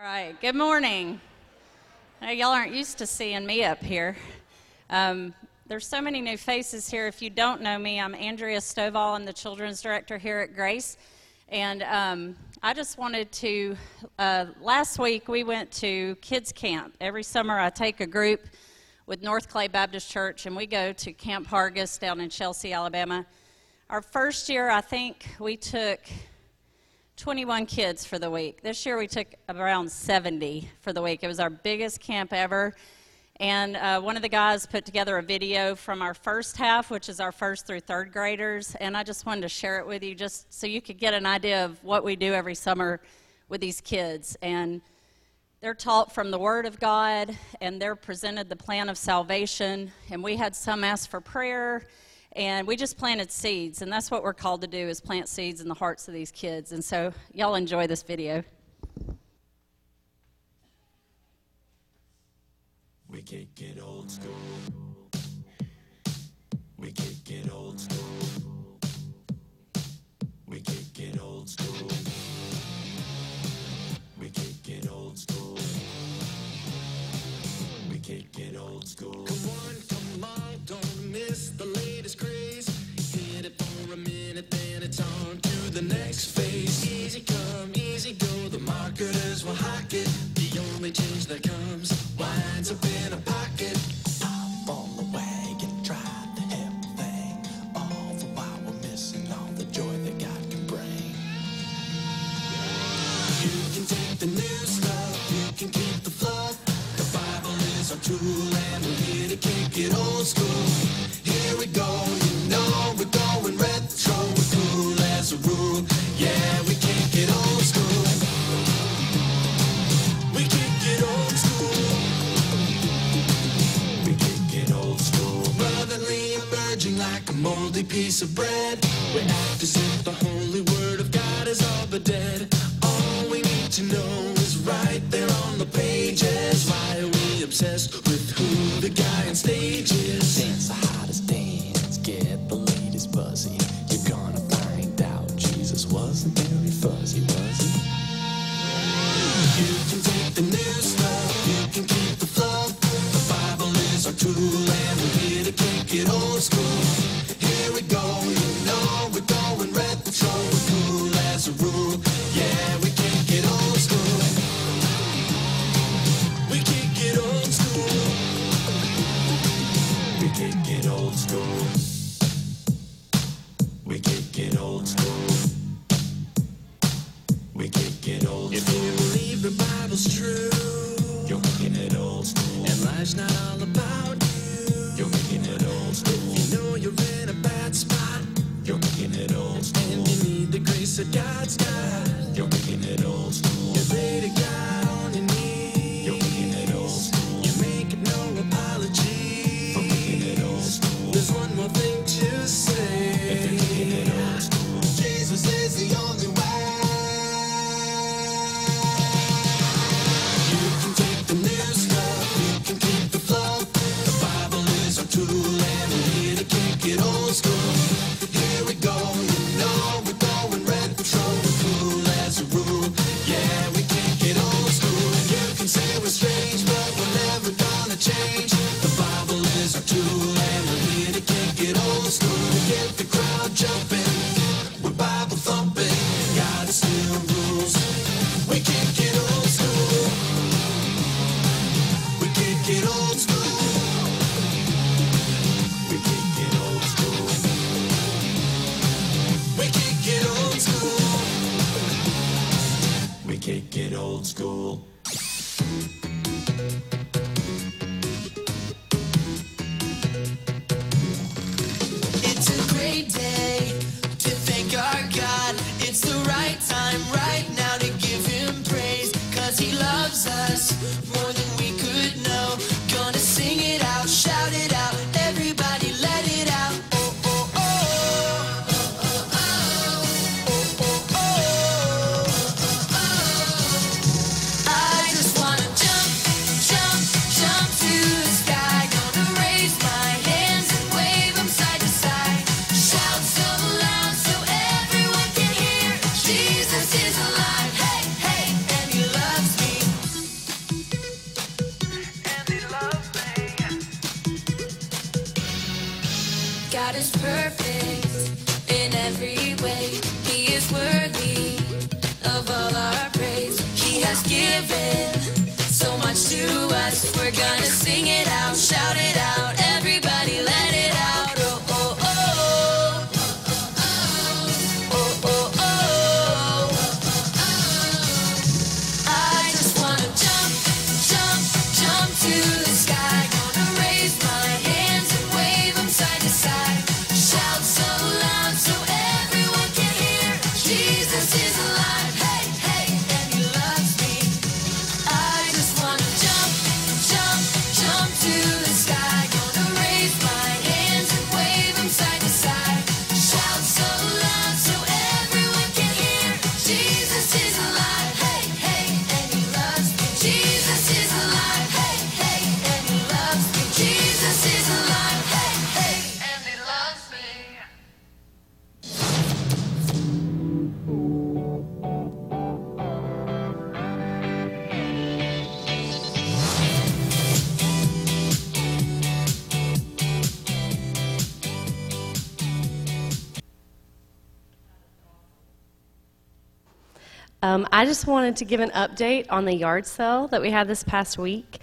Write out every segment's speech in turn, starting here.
All right, good morning. Y'all aren't used to seeing me up here. Um, there's so many new faces here. If you don't know me, I'm Andrea Stovall. I'm the children's director here at Grace. And um, I just wanted to, uh, last week we went to kids camp. Every summer I take a group with North Clay Baptist Church and we go to Camp Hargis down in Chelsea, Alabama. Our first year, I think we took 21 kids for the week. This year we took around 70 for the week. It was our biggest camp ever. And uh, one of the guys put together a video from our first half, which is our first through third graders. And I just wanted to share it with you just so you could get an idea of what we do every summer with these kids. And they're taught from the Word of God, and they're presented the plan of salvation. And we had some ask for prayer and we just planted seeds and that's what we're called to do is plant seeds in the hearts of these kids. And so y'all enjoy this video. We kick it old school. We kick it's on to the next phase. Easy come easy go the marketers will hawk it. The only change that comes winds up in a pocket. Hop on the wagon try the hip thing. All the while we're missing all the joy that God can bring. You can take the new stuff you can keep the fluff. The Bible is our tool and we're here to kick it old school. Here we go a moldy piece of bread. We act as if the holy word of God is all but dead. All we need to know is right there on the pages. Why are we obsessed with who the guy on stage is? Dance the hottest dance get the latest buzzy. You're gonna find out Jesus wasn't very fuzzy was he? You can take the new stuff, you can keep the fluff. The Bible is our tool, and we're here to kick it old school. Um, I just wanted to give an update on the yard sale that we had this past week.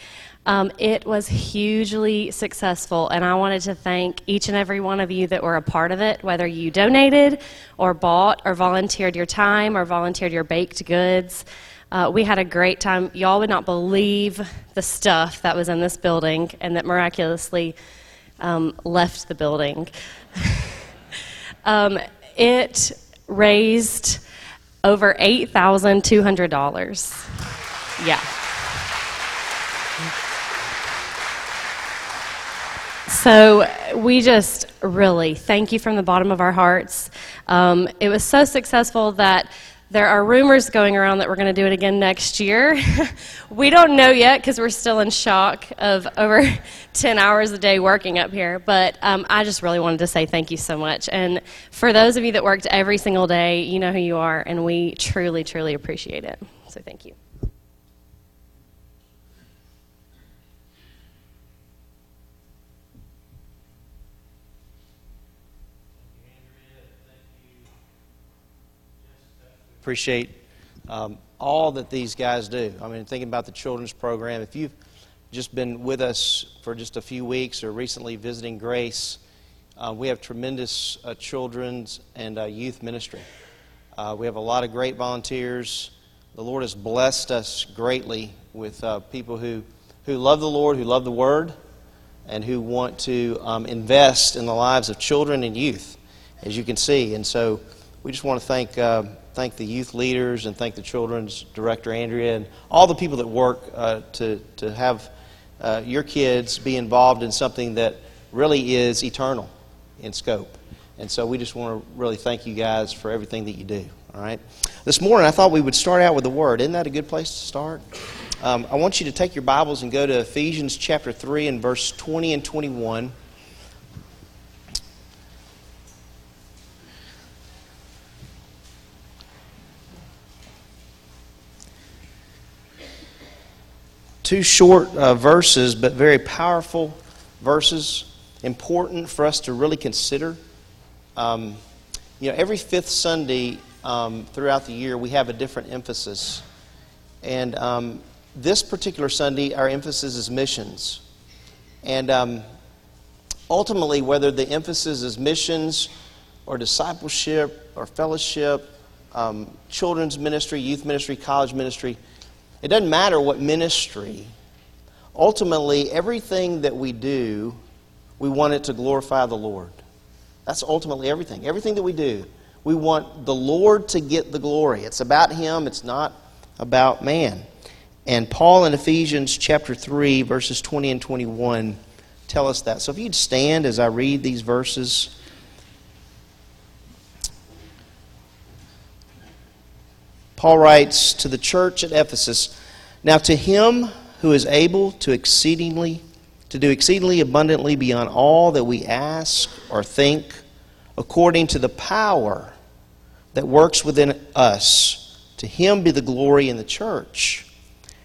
Um, it was hugely successful, and I wanted to thank each and every one of you that were a part of it, whether you donated or bought or volunteered your time or volunteered your baked goods. Uh, we had a great time. Y'all would not believe the stuff that was in this building and that miraculously um, left the building. um, it raised over $8,200. Yeah. So we just really thank you from the bottom of our hearts. Um, it was so successful that there are rumors going around that we're going to do it again next year. we don't know yet because we're still in shock of over 10 hours a day working up here. But um, I just really wanted to say thank you so much. And for those of you that worked every single day, you know who you are, and we truly, truly appreciate it. So thank you. Appreciate um, all that these guys do. I mean, thinking about the children's program, if you've just been with us for just a few weeks or recently visiting Grace, uh, we have tremendous uh, children's and uh, youth ministry. Uh, we have a lot of great volunteers. The Lord has blessed us greatly with uh, people who, who love the Lord, who love the Word, and who want to um, invest in the lives of children and youth, as you can see. And so we just want to thank, uh, thank the youth leaders and thank the children's director, Andrea, and all the people that work uh, to, to have uh, your kids be involved in something that really is eternal in scope. And so we just want to really thank you guys for everything that you do. All right. This morning I thought we would start out with the word. Isn't that a good place to start? Um, I want you to take your Bibles and go to Ephesians chapter 3 and verse 20 and 21. Two short uh, verses, but very powerful verses, important for us to really consider. Um, you know, every fifth Sunday um, throughout the year, we have a different emphasis. And um, this particular Sunday, our emphasis is missions. And um, ultimately, whether the emphasis is missions or discipleship or fellowship, um, children's ministry, youth ministry, college ministry, it doesn't matter what ministry. Ultimately, everything that we do, we want it to glorify the Lord. That's ultimately everything. Everything that we do, we want the Lord to get the glory. It's about Him, it's not about man. And Paul in Ephesians chapter 3, verses 20 and 21 tell us that. So if you'd stand as I read these verses. Paul writes to the church at Ephesus Now to him who is able to exceedingly to do exceedingly abundantly beyond all that we ask or think, according to the power that works within us, to him be the glory in the church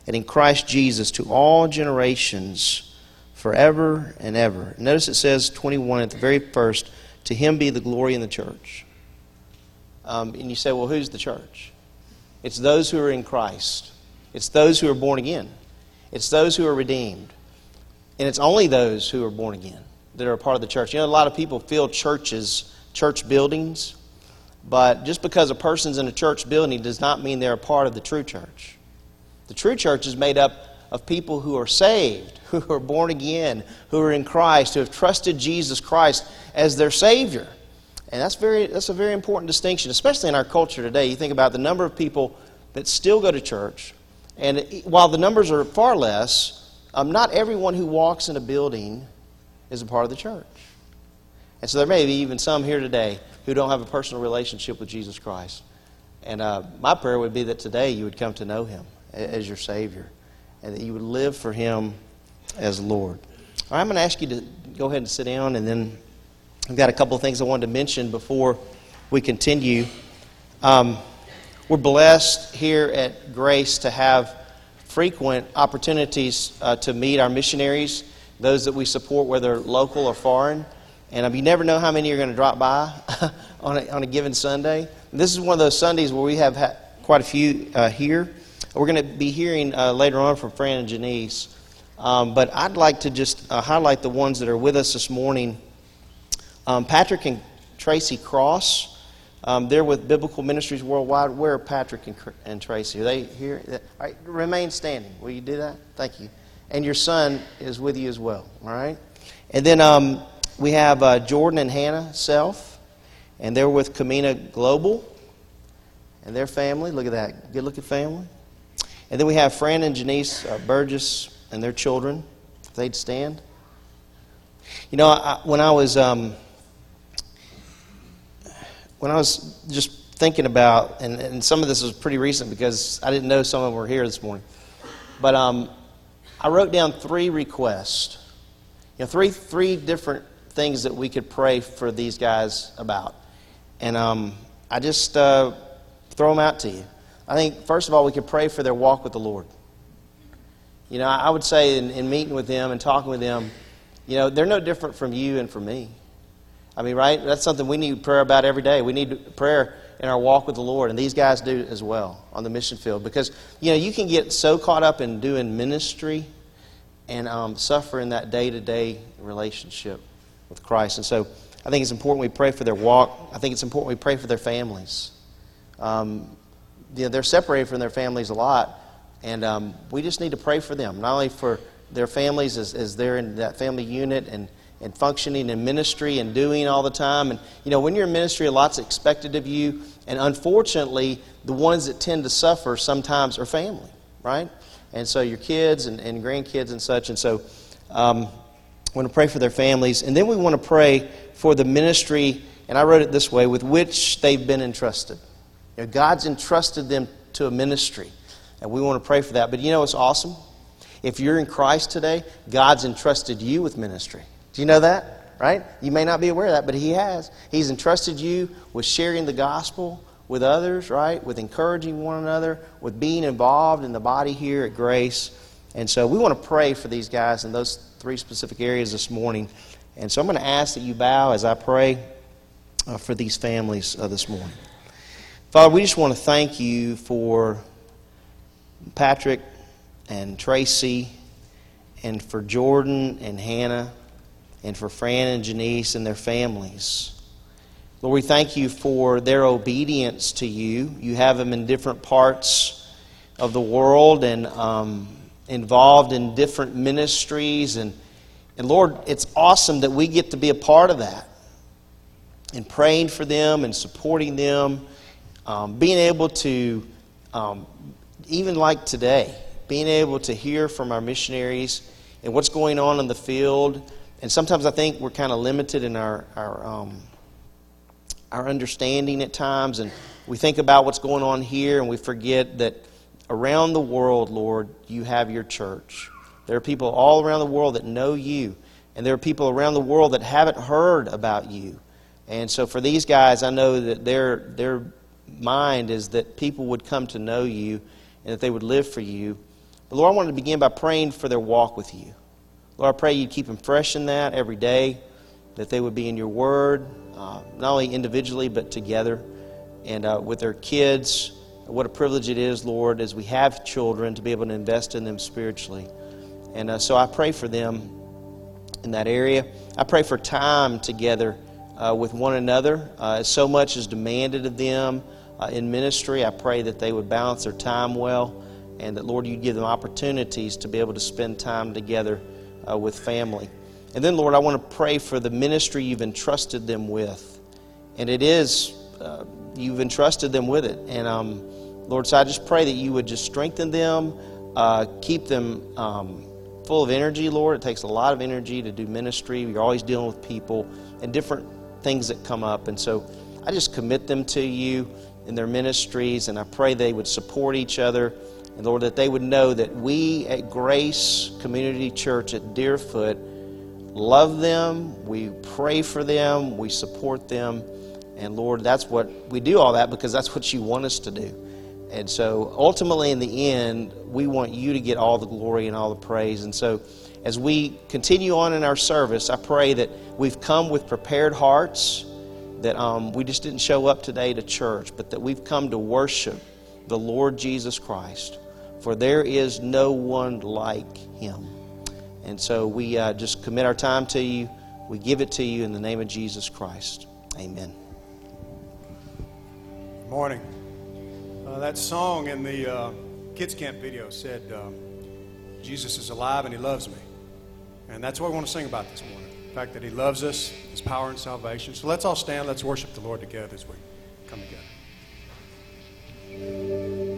and in Christ Jesus to all generations forever and ever. Notice it says 21 at the very first, to him be the glory in the church. Um, and you say, well, who's the church? It's those who are in Christ. It's those who are born again. It's those who are redeemed. And it's only those who are born again that are a part of the church. You know, a lot of people feel churches, church buildings, but just because a person's in a church building does not mean they're a part of the true church. The true church is made up of people who are saved, who are born again, who are in Christ, who have trusted Jesus Christ as their Savior. And that's, very, that's a very important distinction, especially in our culture today. You think about the number of people that still go to church, and while the numbers are far less, um, not everyone who walks in a building is a part of the church. And so there may be even some here today who don't have a personal relationship with Jesus Christ. And uh, my prayer would be that today you would come to know Him as your Savior and that you would live for Him as Lord. All right, I'm going to ask you to go ahead and sit down, and then I've got a couple of things I wanted to mention before we continue. Um, we're blessed here at Grace to have frequent opportunities uh, to meet our missionaries, those that we support, whether local or foreign. And um, you never know how many are going to drop by on, a, on a given Sunday. This is one of those Sundays where we have quite a few uh, here. We're going to be hearing uh, later on from Fran and Jenise. Um, but I'd like to just uh, highlight the ones that are with us this morning. Um, Patrick and Tracy Cross, um, they're with Biblical Ministries Worldwide. Where are Patrick and, and Tracy? Are they here? All right, remain standing. Will you do that? Thank you. And your son is with you as well, all right? And then um, we have uh, Jordan and Hannah Self, and they're with Camino Global and their family. Look at that. Good looking family. And then we have Fran and Jenise uh, Burgess and their children. If they'd stand. You know, I, when I was um, when I was just thinking about, and, and some of this was pretty recent because I didn't know some of them were here this morning, but um, I wrote down three requests. You know, three three different things that we could pray for these guys about, and um, I just uh, throw them out to you. I think, first of all, we could pray for their walk with the Lord. You know, I would say in, in meeting with them and talking with them, you know, they're no different from you and from me. I mean, right? That's something we need prayer about every day. We need prayer in our walk with the Lord, and these guys do as well on the mission field. Because, you know, you can get so caught up in doing ministry and um, suffer in that day to day relationship with Christ. And so I think it's important we pray for their walk. I think it's important we pray for their families. Um, you know, they're separated from their families a lot, and um, we just need to pray for them, not only for their families as, as they're in that family unit and, and functioning in ministry and doing all the time. And, you know, when you're in ministry, a lot's expected of you, and unfortunately, the ones that tend to suffer sometimes are family, right? And so your kids and, and grandkids and such. And so um, we want to pray for their families. And then we want to pray for the ministry, and I wrote it this way, with which they've been entrusted. You know, God's entrusted them to a ministry, and we want to pray for that. But you know what's awesome? If you're in Christ today, God's entrusted you with ministry. Do you know that? Right? You may not be aware of that, but He has. He's entrusted you with sharing the gospel with others, right? With encouraging one another, with being involved in the body here at Grace. And so we want to pray for these guys in those three specific areas this morning. And so I'm going to ask that you bow as I pray uh, for these families uh, this morning. Father, we just want to thank you for Patrick and Tracy and for Jordan and Hannah and for Fran and Jenise and their families. Lord, we thank you for their obedience to you. You have them in different parts of the world and um, involved in different ministries. And, and Lord, it's awesome that we get to be a part of that and praying for them and supporting them um, being able to, um, even like today, being able to hear from our missionaries and what's going on in the field. And sometimes I think we're kind of limited in our, our, um, our understanding at times. And we think about what's going on here and we forget that around the world, Lord, you have your church. There are people all around the world that know you. And there are people around the world that haven't heard about you. And so for these guys, I know that they're, they're mind is that people would come to know you and that they would live for you. But Lord, I wanted to begin by praying for their walk with you. Lord, I pray you'd keep them fresh in that every day, that they would be in your word, uh, not only individually, but together and uh, with their kids. What a privilege it is, Lord, as we have children to be able to invest in them spiritually. And uh, so I pray for them in that area. I pray for time together uh, with one another. Uh, so much is demanded of them uh, in ministry. I pray that they would balance their time well and that, Lord, you'd give them opportunities to be able to spend time together uh, with family. And then, Lord, I want to pray for the ministry you've entrusted them with. And it is, uh, you've entrusted them with it. And, um, Lord, so I just pray that you would just strengthen them, uh, keep them um, full of energy, Lord. It takes a lot of energy to do ministry. You're always dealing with people and different things that come up. And so I just commit them to you in their ministries, and I pray they would support each other. And Lord, that they would know that we at Grace Community Church at Deerfoot love them, we pray for them, we support them. And Lord, that's what we do all that because that's what you want us to do. And so ultimately, in the end, we want you to get all the glory and all the praise. And so as we continue on in our service, I pray that we've come with prepared hearts, that um, we just didn't show up today to church, but that we've come to worship the Lord Jesus Christ. For there is no one like him. And so we uh, just commit our time to you. We give it to you in the name of Jesus Christ. Amen. Morning. Uh, that song in the uh, kids camp video said, uh, "Jesus is alive and He loves me," and that's what we want to sing about this morning. The fact that He loves us, His power and salvation. So let's all stand. Let's worship the Lord together as we come together.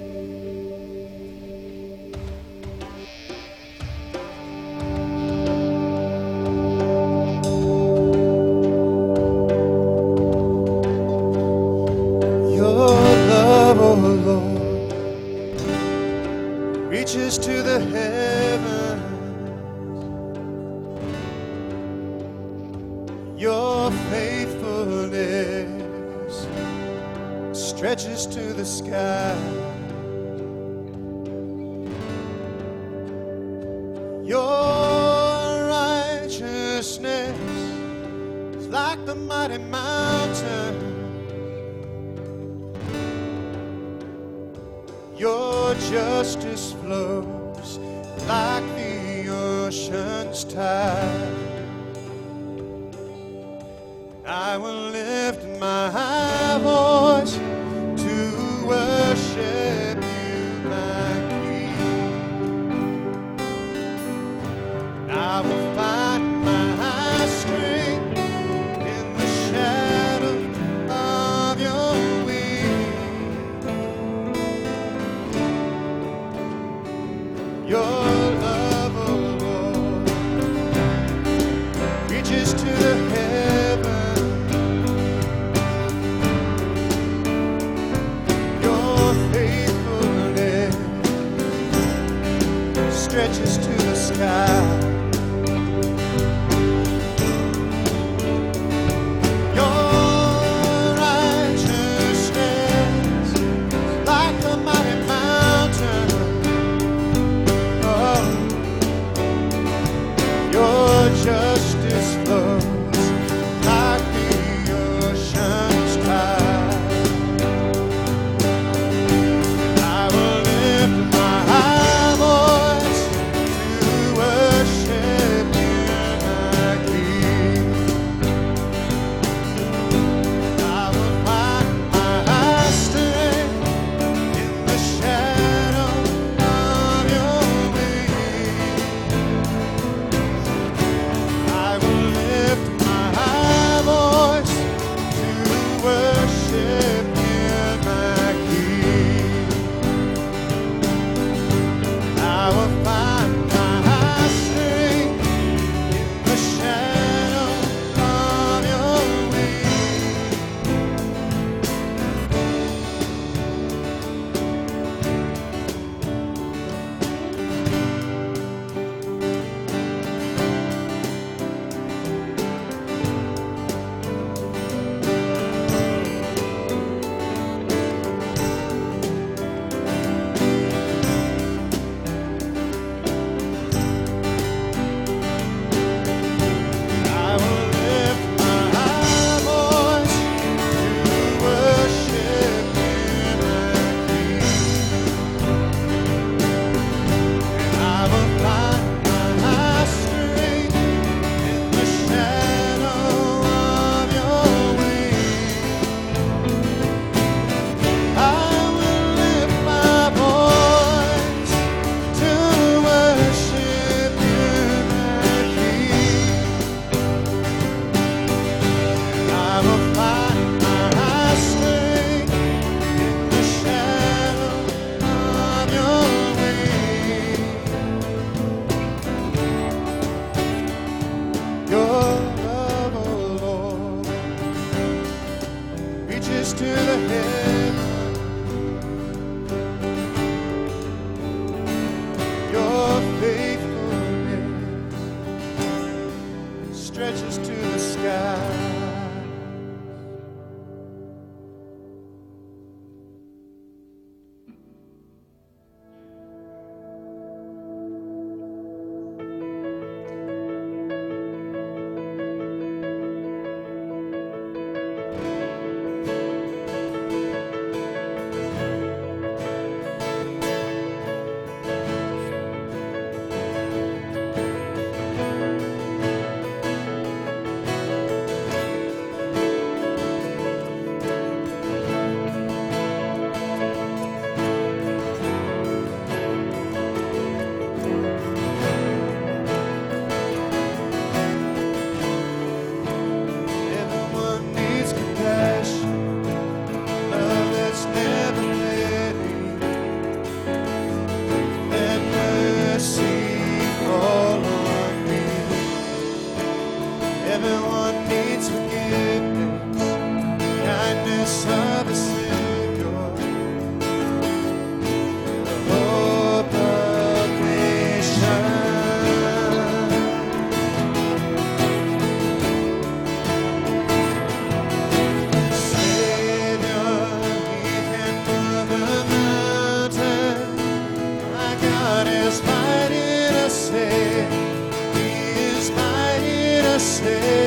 stay.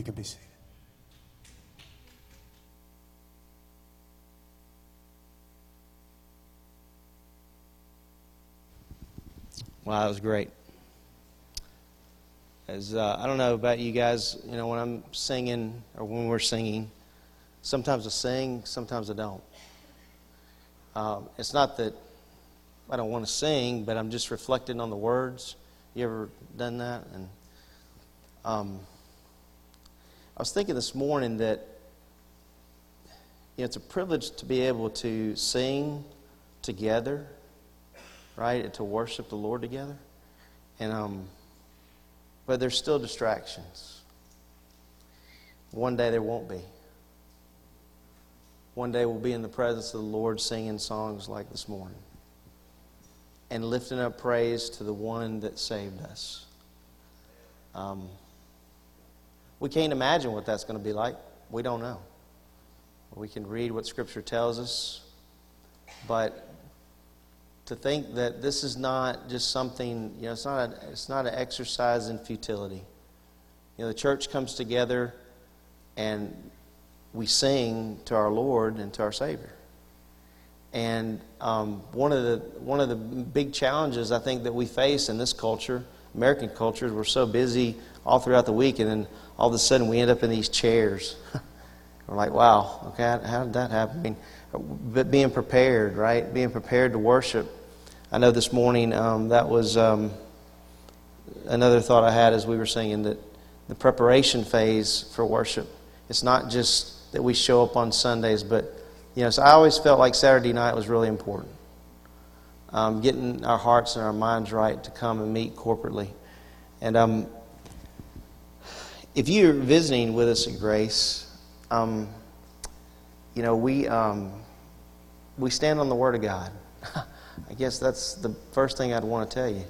You can be seated. Wow, that was great. As uh, I don't know about you guys, you know, when I'm singing or when we're singing, sometimes I sing, sometimes I don't. Um, it's not that I don't want to sing, but I'm just reflecting on the words. You ever done that? And um, I was thinking this morning that you know, it's a privilege to be able to sing together, right? And to worship the Lord together. And um, but there's still distractions. One day there won't be. One day we'll be in the presence of the Lord singing songs like this morning and lifting up praise to the one that saved us. Um, we can't imagine what that's going to be like. We don't know. We can read what Scripture tells us, but to think that this is not just something, you know, it's not, a, it's not an exercise in futility. You know, the church comes together and we sing to our Lord and to our Savior. And um, one, of the, one of the big challenges I think that we face in this culture, American culture, we're so busy all throughout the week, and then all of a sudden we end up in these chairs. we're like, wow, okay, how, did that happen? I mean, but being prepared, right? Being prepared to worship. I know this morning um, that was um, another thought I had as we were singing that the preparation phase for worship. It's not just that we show up on Sundays, but you know, so I always felt like Saturday night was really important. Um, getting our hearts and our minds right to come and meet corporately. And um, if you're visiting with us at Grace, um, you know, we, um, we stand on the Word of God. I guess that's the first thing I'd want to tell you.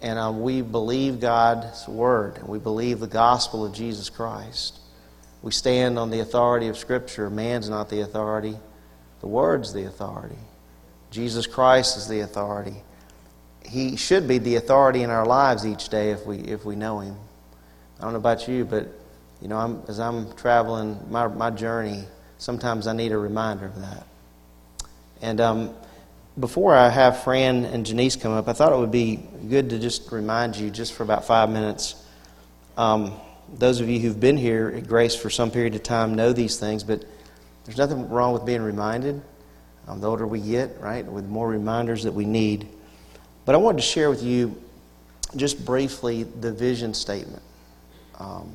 And um, we believe God's Word, and we believe the gospel of Jesus Christ. We stand on the authority of Scripture. Man's not the authority, the Word's the authority. Jesus Christ is the authority. He should be the authority in our lives each day if we, if we know Him. I don't know about you, but you know, I'm, as I'm traveling my, my journey, sometimes I need a reminder of that. And um, before I have Fran and Jenise come up, I thought it would be good to just remind you, just for about five minutes. Um, those of you who've been here at Grace for some period of time know these things, but there's nothing wrong with being reminded. Um, the older we get, right, with more reminders that we need. But I wanted to share with you just briefly the vision statement um,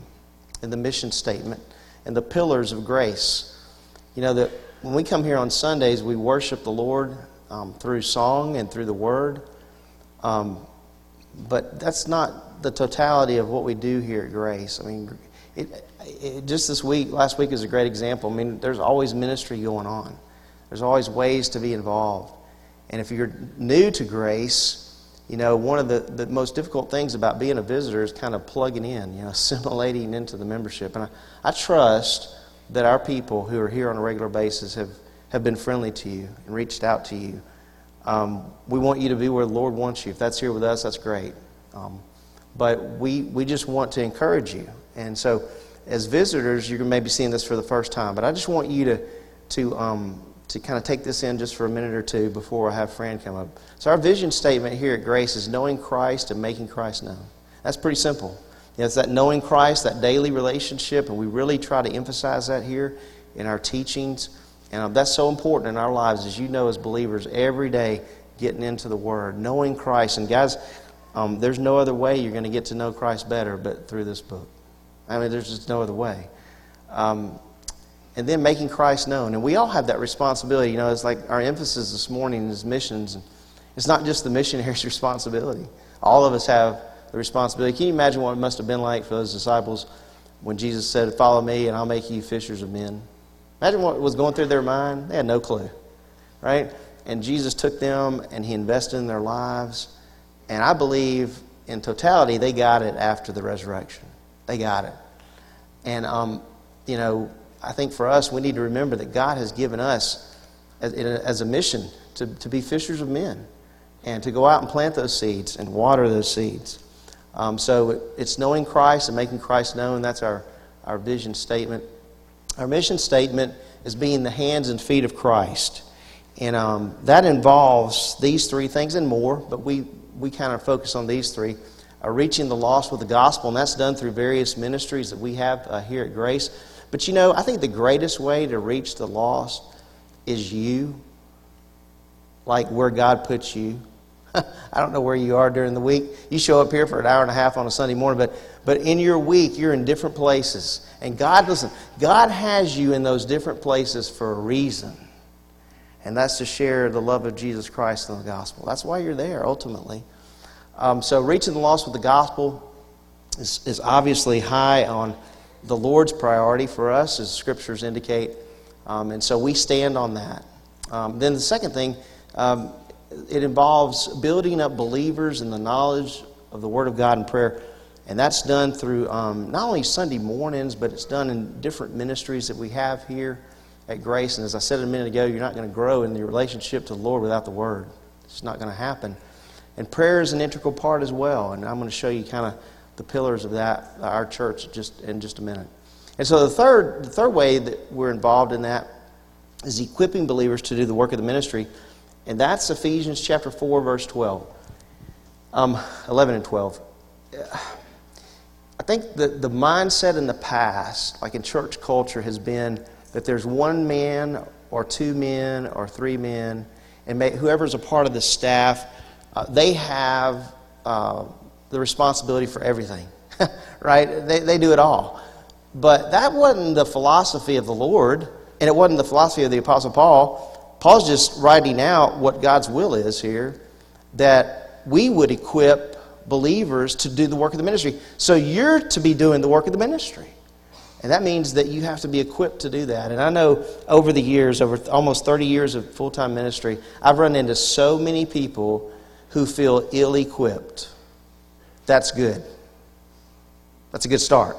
the mission statement and the pillars of grace. You know, that when we come here on Sundays, we worship the Lord um, through song and through the Word. Um, but that's not the totality of what we do here at Grace. I mean, it, it, just this week, last week is a great example. I mean, there's always ministry going on. There's always ways to be involved. And if you're new to Grace, you know, one of the, the most difficult things about being a visitor is kind of plugging in, you know, assimilating into the membership. And I, I trust that our people who are here on a regular basis have, have been friendly to you and reached out to you. Um, we want you to be where the Lord wants you. If that's here with us, that's great. Um, but we, we just want to encourage you. And so, as visitors, you're maybe seeing this for the first time. But I just want you to, to, um, to kind of take this in just for a minute or two before I have Fran come up. So, our vision statement here at Grace is knowing Christ and making Christ known. That's pretty simple. It's that knowing Christ, that daily relationship, and we really try to emphasize that here in our teachings. And um, that's so important in our lives, as you know, as believers, every day getting into the Word, knowing Christ. And guys, um, there's no other way you're going to get to know Christ better but through this book. I mean, there's just no other way. Um, and then making Christ known. And we all have that responsibility. You know, it's like our emphasis this morning is missions. It's not just the missionary's responsibility. All of us have the responsibility. Can you imagine what it must have been like for those disciples when Jesus said, Follow me and I'll make you fishers of men? Imagine what was going through their mind. They had no clue, right? And Jesus took them and he invested in their lives. And I believe in totality, they got it after the resurrection. They got it. And, um, you know, I think for us, we need to remember that God has given us as, as a mission to, to be fishers of men and to go out and plant those seeds and water those seeds. Um, so it's knowing Christ and making Christ known. That's our, our vision statement. Our mission statement is being the hands and feet of Christ. And um, that involves these three things and more, but we, we kind of focus on these three. Uh, reaching the lost with the gospel, and that's done through various ministries that we have uh, here at Grace. But you know, I think the greatest way to reach the lost is you, like where God puts you. I don't know where you are during the week. You show up here for an hour and a half on a Sunday morning, but, but in your week, you're in different places. And God, listen, God has you in those different places for a reason. And that's to share the love of Jesus Christ and the gospel. That's why you're there, ultimately. Um, so, reaching the lost with the gospel is, is obviously high on the Lord's priority for us, as scriptures indicate. Um, and so we stand on that. Um, then the second thing, um, it involves building up believers in the knowledge of the Word of God and prayer. And that's done through um, not only Sunday mornings, but it's done in different ministries that we have here at Grace. And as I said a minute ago, you're not going to grow in your relationship to the Lord without the Word. It's not going to happen. And prayer is an integral part as well. And I'm going to show you kind of the pillars of that, our church, just in just a minute. And so the third, the third way that we're involved in that is equipping believers to do the work of the ministry. And that's Ephesians chapter 4, verse 12. Um, 11 and 12. I think the, the mindset in the past, like in church culture, has been that there's one man or two men or three men, and may, whoever's a part of the staff, uh, they have uh, the responsibility for everything, right? They, they do it all. But that wasn't the philosophy of the Lord, and it wasn't the philosophy of the Apostle Paul. Paul's just writing out what God's will is here that we would equip believers to do the work of the ministry. So you're to be doing the work of the ministry. And that means that you have to be equipped to do that. And I know over the years, over almost 30 years of full time ministry, I've run into so many people who feel ill equipped. That's good. That's a good start.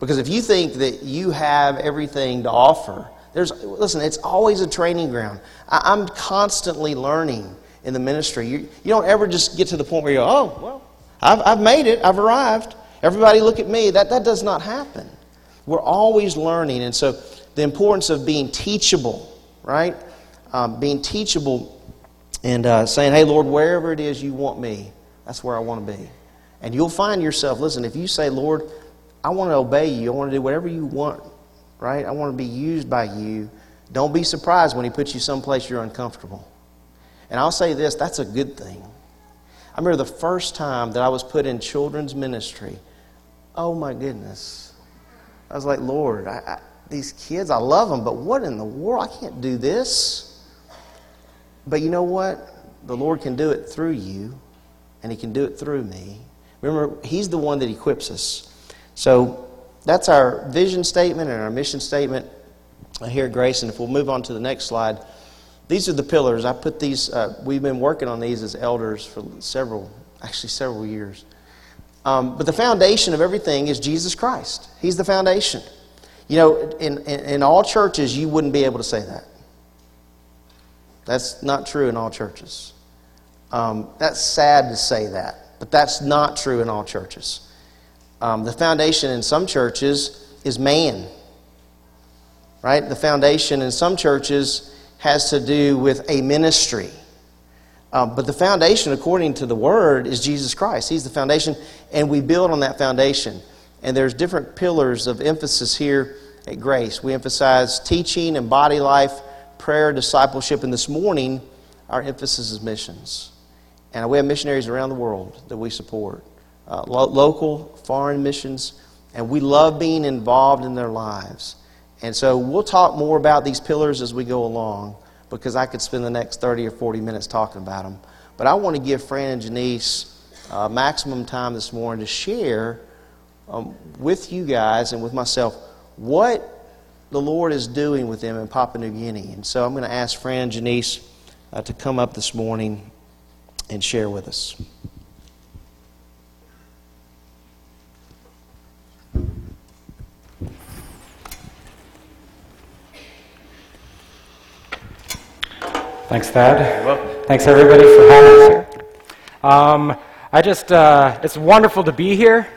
Because if you think that you have everything to offer, there's, listen, it's always a training ground. I, am constantly learning in the ministry. You, you don't ever just get to the point where you go, oh, well, I've, I've made it, I've arrived. Everybody look at me. That, that does not happen. We're always learning. And so the importance of being teachable, right? Um, being teachable and uh, saying, hey, Lord, wherever it is you want me, that's where I want to be. And you'll find yourself, listen, if you say, Lord, I want to obey you, I want to do whatever you want, right? I want to be used by you. Don't be surprised when He puts you someplace you're uncomfortable. And I'll say this that's a good thing. I remember the first time that I was put in children's ministry. Oh my goodness. I was like, Lord, I, I, these kids, I love them, but what in the world? I can't do this. But you know what? The Lord can do it through you, and He can do it through me. Remember, He's the one that equips us. So that's our vision statement and our mission statement here at Grace. And if we'll move on to the next slide, these are the pillars. I put these, uh, we've been working on these as elders for several, actually several years. Um, but the foundation of everything is Jesus Christ. He's the foundation. You know, in, in, in all churches, you wouldn't be able to say that. That's not true in all churches. Um, that's sad to say that, but that's not true in all churches. Um, the foundation in some churches is man. Right? The foundation in some churches has to do with a ministry. Um, but the foundation, according to the Word, is Jesus Christ. He's the foundation, and we build on that foundation. And there's different pillars of emphasis here at Grace. We emphasize teaching and body life, prayer, discipleship, and this morning, our emphasis is missions. And we have missionaries around the world that we support uh, lo- local, foreign missions, and we love being involved in their lives. And so we'll talk more about these pillars as we go along because I could spend the next 30 or 40 minutes talking about them. But I want to give Fran and Jenise uh, maximum time this morning to share um, with you guys and with myself what the Lord is doing with them in Papua New Guinea. And so I'm going to ask Fran and Jenise uh, to come up this morning and share with us. Thanks, Thad. Thanks, everybody, for having us here. Um, I just, uh, it's wonderful to be here.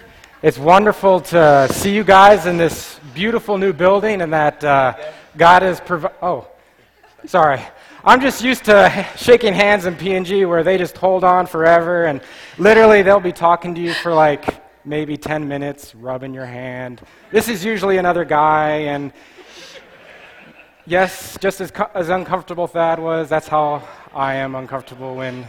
It's wonderful to see you guys in this beautiful new building and that uh, God is providing. Oh, sorry. I'm just used to shaking hands in PNG where they just hold on forever, and literally they'll be talking to you for like maybe 10 minutes, rubbing your hand. This is usually another guy, and yes, just as, as uncomfortable Thad was, that's how I am uncomfortable when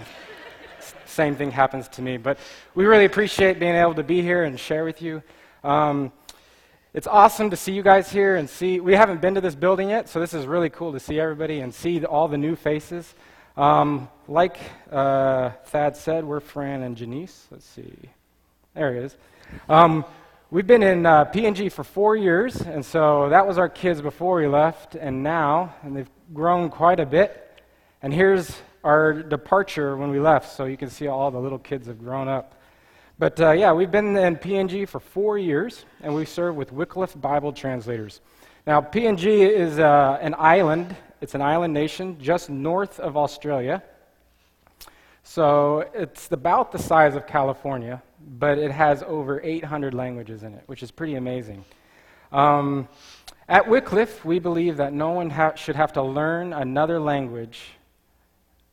same thing happens to me. But we really appreciate being able to be here and share with you. Um, it's awesome to see you guys here and see. We haven't been to this building yet, so this is really cool to see everybody and see the, all the new faces. Um, like uh, Thad said, we're Fran and Jenise. Let's see. There he is. Um, we've been in uh, PNG for four years, and so that was our kids before we left, and now, and they've grown quite a bit. And here's our departure when we left, so you can see all the little kids have grown up. But uh, yeah, we've been in PNG for four years, and we serve with Wycliffe Bible translators. Now, PNG is uh, an island, it's an island nation just north of Australia. So it's about the size of California, but it has over 800 languages in it, which is pretty amazing. Um, at Wycliffe, we believe that no one ha- should have to learn another language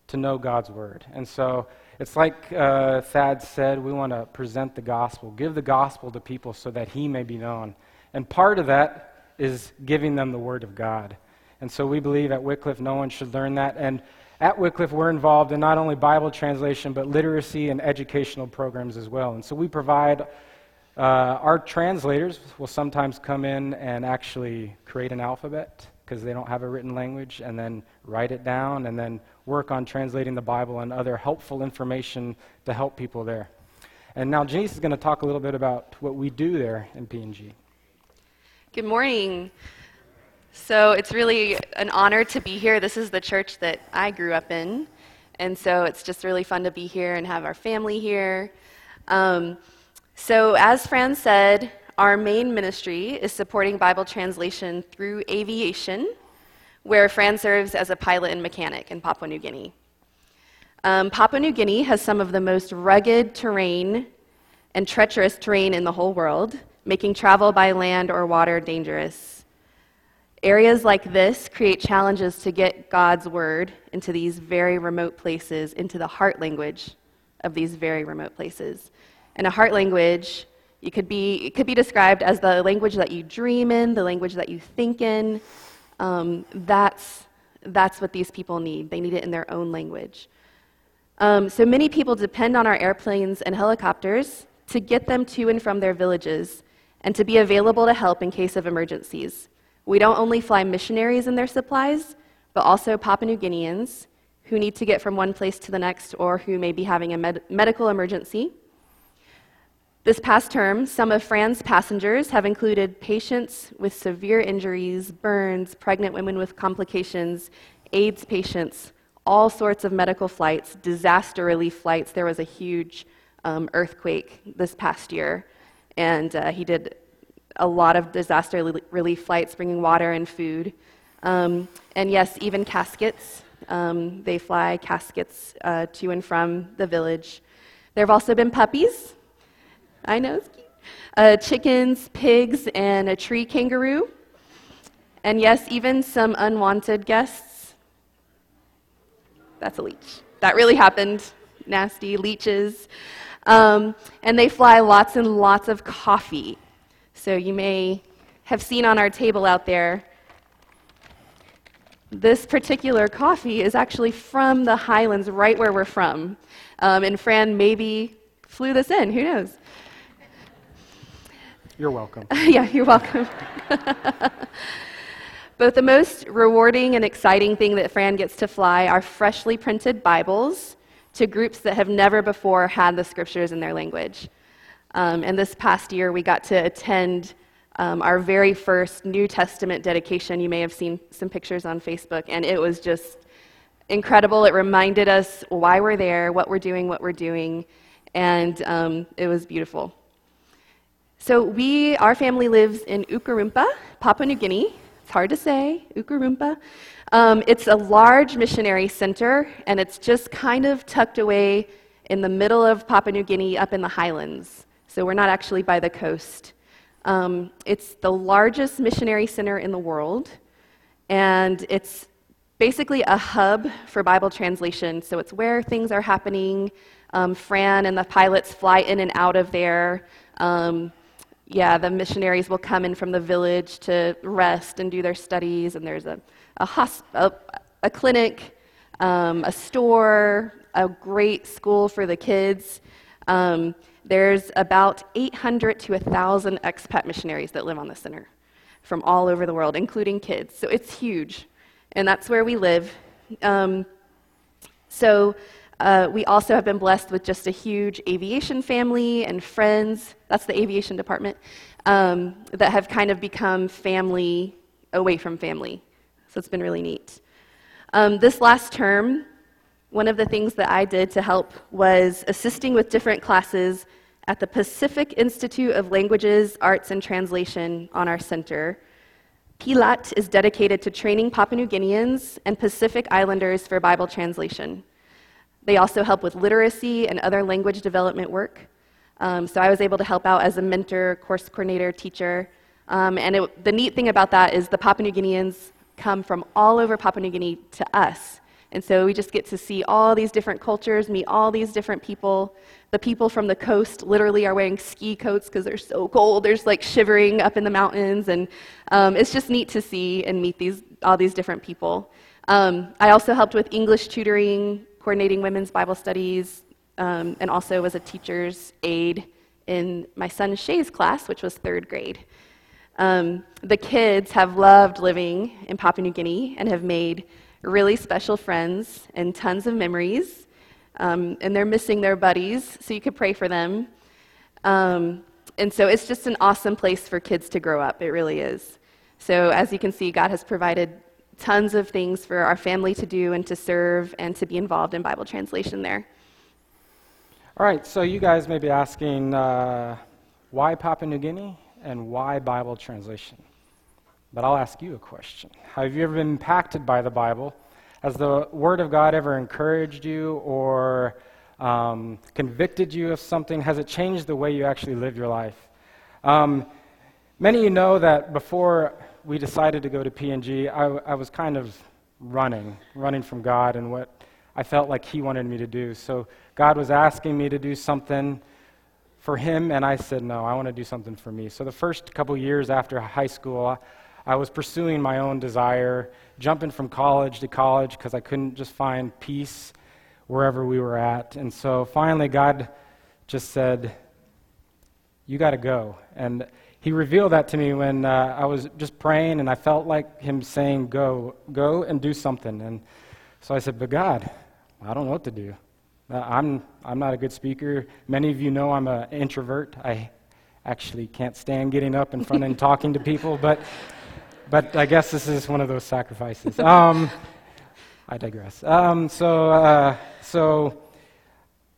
to know God's word. And so it's like uh, Thad said, we want to present the gospel, give the gospel to people so that he may be known. And part of that is giving them the word of God. And so we believe at Wycliffe no one should learn that. And at Wycliffe, we're involved in not only Bible translation, but literacy and educational programs as well. And so we provide, uh, our translators will sometimes come in and actually create an alphabet because they don't have a written language, and then write it down, and then work on translating the Bible and other helpful information to help people there. And now Jenise is going to talk a little bit about what we do there in PNG. Good morning. So it's really an honor to be here. This is the church that I grew up in. And so it's just really fun to be here and have our family here. Um, so, as Fran said, our main ministry is supporting Bible translation through aviation, where Fran serves as a pilot and mechanic in Papua New Guinea. Um, Papua New Guinea has some of the most rugged terrain and treacherous terrain in the whole world, making travel by land or water dangerous. Areas like this create challenges to get God's word into these very remote places, into the heart language of these very remote places. And a heart language, you could be, it could be described as the language that you dream in, the language that you think in. Um, that's, that's what these people need. They need it in their own language. Um, so many people depend on our airplanes and helicopters to get them to and from their villages and to be available to help in case of emergencies. We don't only fly missionaries and their supplies, but also Papua New Guineans who need to get from one place to the next or who may be having a med- medical emergency. This past term, some of Fran's passengers have included patients with severe injuries, burns, pregnant women with complications, AIDS patients, all sorts of medical flights, disaster relief flights. There was a huge um, earthquake this past year, and uh, he did a lot of disaster li- relief flights bringing water and food. Um, and yes, even caskets. Um, they fly caskets uh, to and from the village. There have also been puppies. I know. Uh, chickens, pigs, and a tree kangaroo. And yes, even some unwanted guests. That's a leech. That really happened. Nasty leeches. Um, and they fly lots and lots of coffee. So you may have seen on our table out there, this particular coffee is actually from the highlands, right where we're from. Um, and Fran maybe flew this in, who knows? You're welcome. yeah, you're welcome. Both the most rewarding and exciting thing that Fran gets to fly are freshly printed Bibles to groups that have never before had the scriptures in their language. Um, and this past year, we got to attend um, our very first New Testament dedication. You may have seen some pictures on Facebook, and it was just incredible. It reminded us why we're there, what we're doing, what we're doing, and um, it was beautiful. So we, our family lives in Ukarumpa, Papua New Guinea. It's hard to say, Ukarumpa. Um, it's a large missionary center, and it's just kind of tucked away in the middle of Papua New Guinea, up in the highlands. So we're not actually by the coast. Um, it's the largest missionary center in the world, and it's basically a hub for Bible translation. So it's where things are happening. Um, Fran and the pilots fly in and out of there. Um, yeah, the missionaries will come in from the village to rest and do their studies, and there's a, a, hosp- a, a clinic, um, a store, a great school for the kids. Um, there's about 800 to 1,000 expat missionaries that live on the center from all over the world, including kids. So it's huge, and that's where we live. Um, so uh, we also have been blessed with just a huge aviation family and friends. That's the aviation department um, that have kind of become family away from family. So it's been really neat. Um, this last term, one of the things that I did to help was assisting with different classes at the Pacific Institute of Languages, Arts, and Translation on our center. PILAT is dedicated to training Papua New Guineans and Pacific Islanders for Bible translation. They also help with literacy and other language development work. Um, so I was able to help out as a mentor, course coordinator, teacher. Um, and it, the neat thing about that is the Papua New Guineans come from all over Papua New Guinea to us. And so we just get to see all these different cultures, meet all these different people. The people from the coast literally are wearing ski coats because they're so cold. There's like shivering up in the mountains. And um, it's just neat to see and meet these, all these different people. Um, I also helped with English tutoring, coordinating women's Bible studies, um, and also was a teacher's aide in my son Shay's class, which was third grade. Um, the kids have loved living in Papua New Guinea and have made really special friends and tons of memories. Um, and they're missing their buddies, so you could pray for them. Um, and so it's just an awesome place for kids to grow up. It really is. So, as you can see, God has provided tons of things for our family to do and to serve and to be involved in Bible translation there. All right, so you guys may be asking uh, why Papua New Guinea and why Bible translation? But I'll ask you a question. Have you ever been impacted by the Bible? Has the Word of God ever encouraged you or um, convicted you of something? Has it changed the way you actually live your life? Um, many of you know that before we decided to go to PNG, I, I was kind of running, running from God and what I felt like He wanted me to do. So God was asking me to do something for Him, and I said, no, I want to do something for me. So the first couple years after high school, I was pursuing my own desire, jumping from college to college because I couldn't just find peace wherever we were at. And so finally, God just said, You got to go. And He revealed that to me when uh, I was just praying, and I felt like Him saying, Go, go and do something. And so I said, But God, I don't know what to do. I'm, I'm not a good speaker. Many of you know I'm an introvert. I actually can't stand getting up in front and talking to people, but but I guess this is one of those sacrifices. Um, I digress. Um, so, uh, so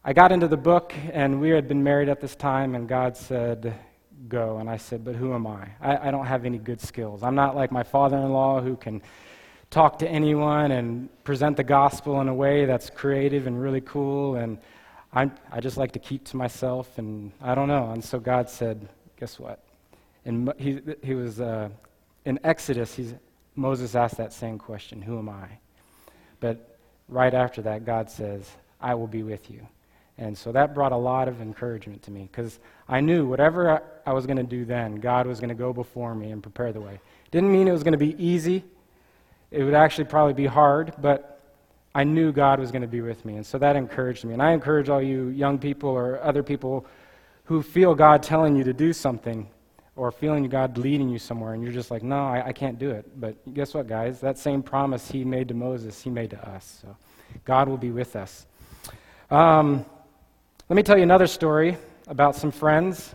I got into the book, and we had been married at this time, and God said, Go. And I said, But who am I? I, I don't have any good skills. I'm not like my father in law who can talk to anyone and present the gospel in a way that's creative and really cool. And i I just like to keep to myself, and I don't know. And so God said, Guess what? And he, he was. Uh, in Exodus, Moses asked that same question Who am I? But right after that, God says, I will be with you. And so that brought a lot of encouragement to me because I knew whatever I, was going to do then, God was going to go before me and prepare the way. Didn't mean it was going to be easy. It would actually probably be hard, but I knew God was going to be with me. And so that encouraged me. And I encourage all you young people or other people who feel God telling you to do something or feeling God leading you somewhere and you're just like, no, I, I, can't do it. But guess what, guys? That same promise he made to Moses, he made to us. So God will be with us. Um, let me tell you another story about some friends.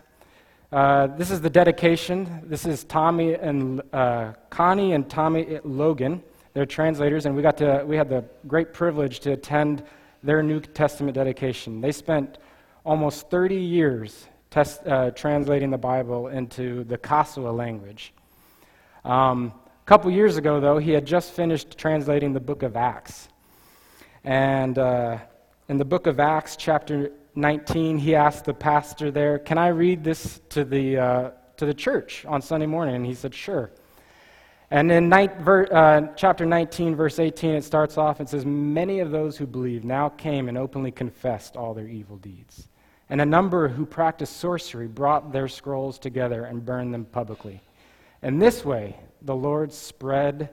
Uh, this is the dedication. This is Tommy and uh, Connie and Tommy Logan. They're translators, and we got to we had the great privilege to attend their New Testament dedication. They spent almost 30 years test, uh, translating the Bible into the Kasua language. Um, a couple years ago, though, he had just finished translating the book of Acts. And uh, in the book of Acts, chapter 19, he asked the pastor there, Can I read this to the, uh, to the church on Sunday morning? And he said, Sure. And in night, ver, uh, chapter 19, verse 18, it starts off and says, Many of those who believed now came and openly confessed all their evil deeds. And a number who practiced sorcery brought their scrolls together and burned them publicly. And this way, the Lord spread,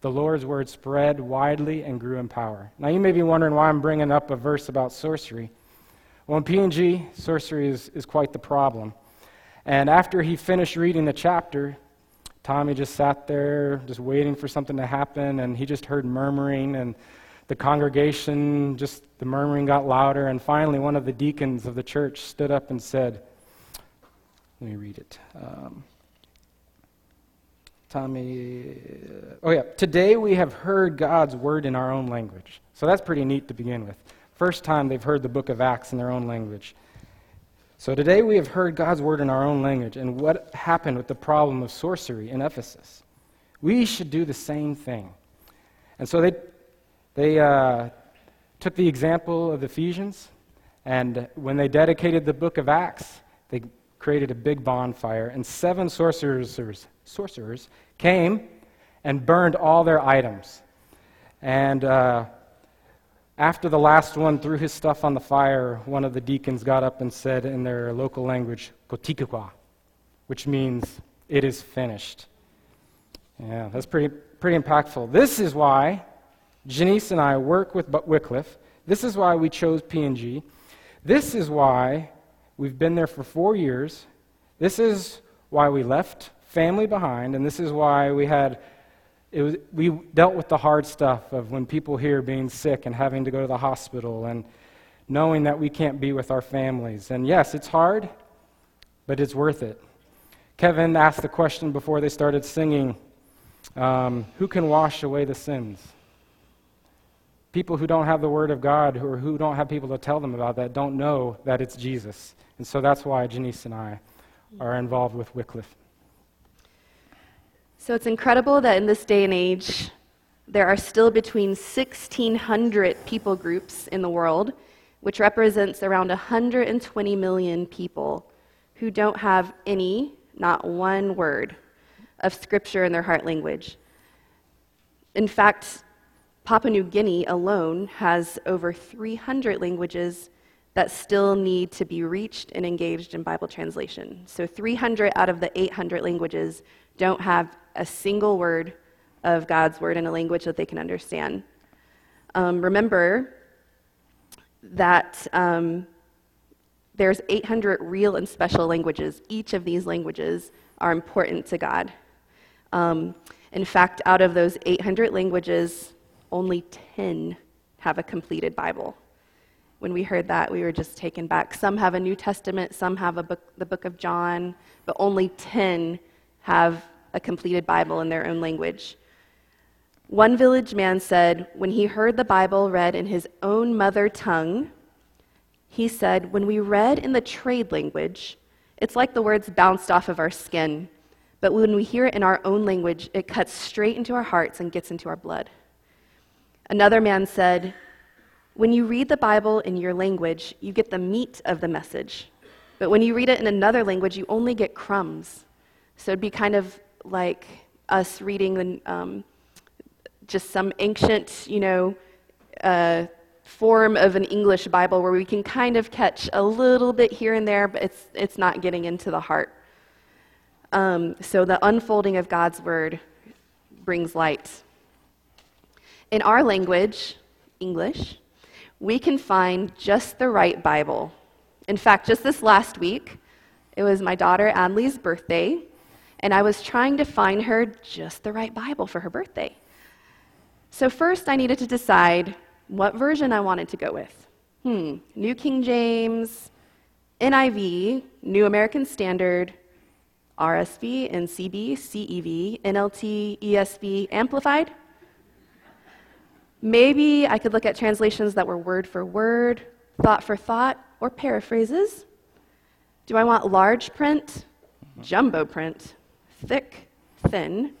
the Lord's word spread widely and grew in power. Now, you may be wondering why I'm bringing up a verse about sorcery. Well, in PNG, sorcery is, is quite the problem. And after he finished reading the chapter, Tommy just sat there, just waiting for something to happen, and he just heard murmuring, and the congregation, just the murmuring got louder, and finally, one of the deacons of the church stood up and said, Let me read it. Um, Tommy, oh yeah, today we have heard God's word in our own language. So that's pretty neat to begin with. First time they've heard the book of Acts in their own language. So today we have heard God's word in our own language and what happened with the problem of sorcery in Ephesus. We should do the same thing. And so they, they uh, took the example of Ephesians, and when they dedicated the book of Acts, they created a big bonfire, and seven sorcerers, sorcerers came and burned all their items. And uh, after the last one threw his stuff on the fire, one of the deacons got up and said in their local language, Kotikukwa, which means it is finished. Yeah, that's pretty, pretty impactful. This is why Jenise and I work with Wycliffe. This is why we chose PNG. This is why we've been there for four years. This is why we left family behind, and this is why we had it was, we dealt with the hard stuff of when people here being sick and having to go to the hospital and knowing that we can't be with our families. And yes, it's hard, but it's worth it. Kevin asked the question before they started singing um, Who can wash away the sins? People who don't have the Word of God or who don't have people to tell them about that don't know that it's Jesus. And so that's why Jenise and I are involved with Wycliffe. So it's incredible that in this day and age, there are still between 1,600 people groups in the world, which represents around 120 million people who don't have any, not one word, of scripture in their heart language. In fact, Papua New Guinea alone has over 300 languages that still need to be reached and engaged in Bible translation. So 300 out of the 800 languages don't have a single word of God's word in a language that they can understand. Um, remember that um, there's 800 real and special languages. Each of these languages are important to God. Um, in fact, out of those 800 languages, only 10 have a completed Bible. When we heard that, we were just taken back. Some have a New Testament, some have a book, the book of John, but only 10 have a completed Bible in their own language. One village man said, when he heard the Bible read in his own mother tongue, he said, when we read in the trade language, it's like the words bounced off of our skin. But when we hear it in our own language, it cuts straight into our hearts and gets into our blood. Another man said, When you read the Bible in your language, you get the meat of the message. But when you read it in another language, you only get crumbs. So it'd be kind of like us reading um, just some ancient, you know, uh, form of an English Bible where we can kind of catch a little bit here and there, but it's, it's not getting into the heart. Um, so the unfolding of God's word brings light. In our language, English, we can find just the right Bible. In fact, just this last week, it was my daughter Adley's birthday, and I was trying to find her just the right Bible for her birthday. So, first, I needed to decide what version I wanted to go with. Hmm, New King James, NIV, New American Standard, RSV, NCB, CEV, NLT, ESV, Amplified. Maybe I could look at translations that were word for word, thought for thought, or paraphrases. Do I want large print, jumbo print, thick, thin,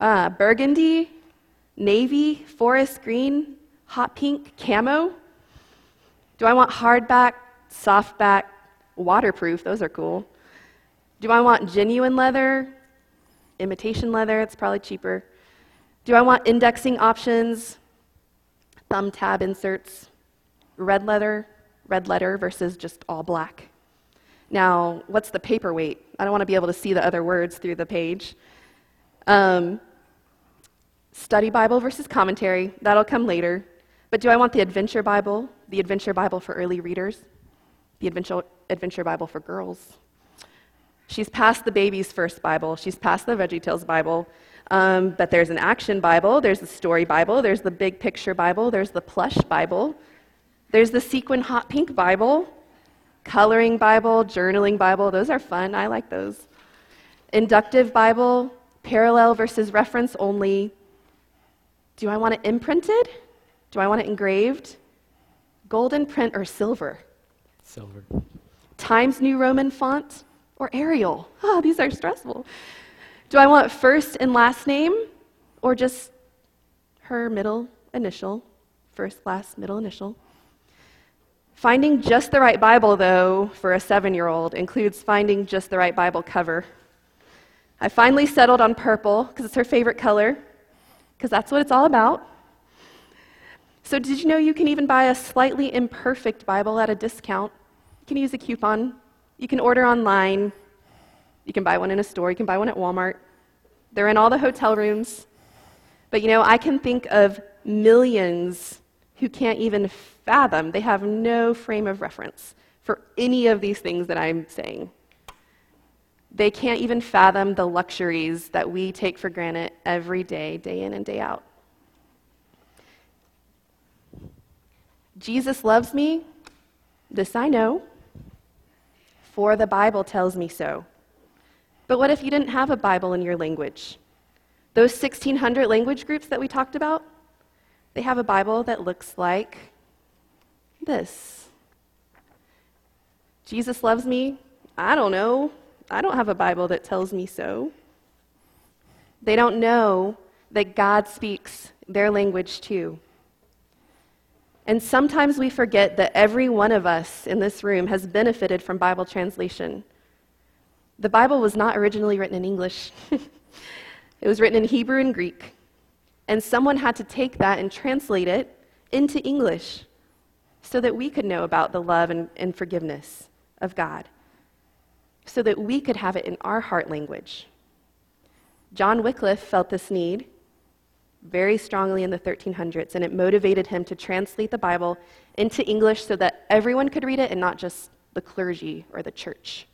uh, burgundy, navy, forest green, hot pink, camo? Do I want hardback, softback, waterproof? Those are cool. Do I want genuine leather, imitation leather, it's probably cheaper. Do I want indexing options, thumb tab inserts, red leather, red letter versus just all black? Now, what's the paperweight? I don't want to be able to see the other words through the page. Um, study Bible versus commentary, that'll come later. But do I want the Adventure Bible, the Adventure Bible for early readers, the Adventure, Adventure Bible for girls? She's past the baby's first Bible, she's past the VeggieTales Bible. Um, but there's an action Bible, there's the story Bible, there's the big picture Bible, there's the plush Bible, there's the sequin hot pink Bible, coloring Bible, journaling Bible. Those are fun, I like those. Inductive Bible, parallel versus reference only. Do I want it imprinted? Do I want it engraved? Golden print or silver? Silver. Times New Roman font or Arial? Oh, these are stressful. Do I want first and last name or just her middle initial, first, last, middle initial? Finding just the right Bible, though, for a seven year old includes finding just the right Bible cover. I finally settled on purple because it's her favorite color, because that's what it's all about. So, did you know you can even buy a slightly imperfect Bible at a discount? You can use a coupon, you can order online, you can buy one in a store, you can buy one at Walmart. They're in all the hotel rooms. But you know, I can think of millions who can't even fathom, they have no frame of reference for any of these things that I'm saying. They can't even fathom the luxuries that we take for granted every day, day in and day out. Jesus loves me, this I know, for the Bible tells me so. But what if you didn't have a Bible in your language? Those 1,600 language groups that we talked about, they have a Bible that looks like this. Jesus loves me? I don't know. I don't have a Bible that tells me so. They don't know that God speaks their language too. And sometimes we forget that every one of us in this room has benefited from Bible translation. The Bible was not originally written in English, it was written in Hebrew and Greek. And someone had to take that and translate it into English so that we could know about the love and, and forgiveness of God, so that we could have it in our heart language. John Wycliffe felt this need very strongly in the 1300s, and it motivated him to translate the Bible into English so that everyone could read it and not just the clergy or the church.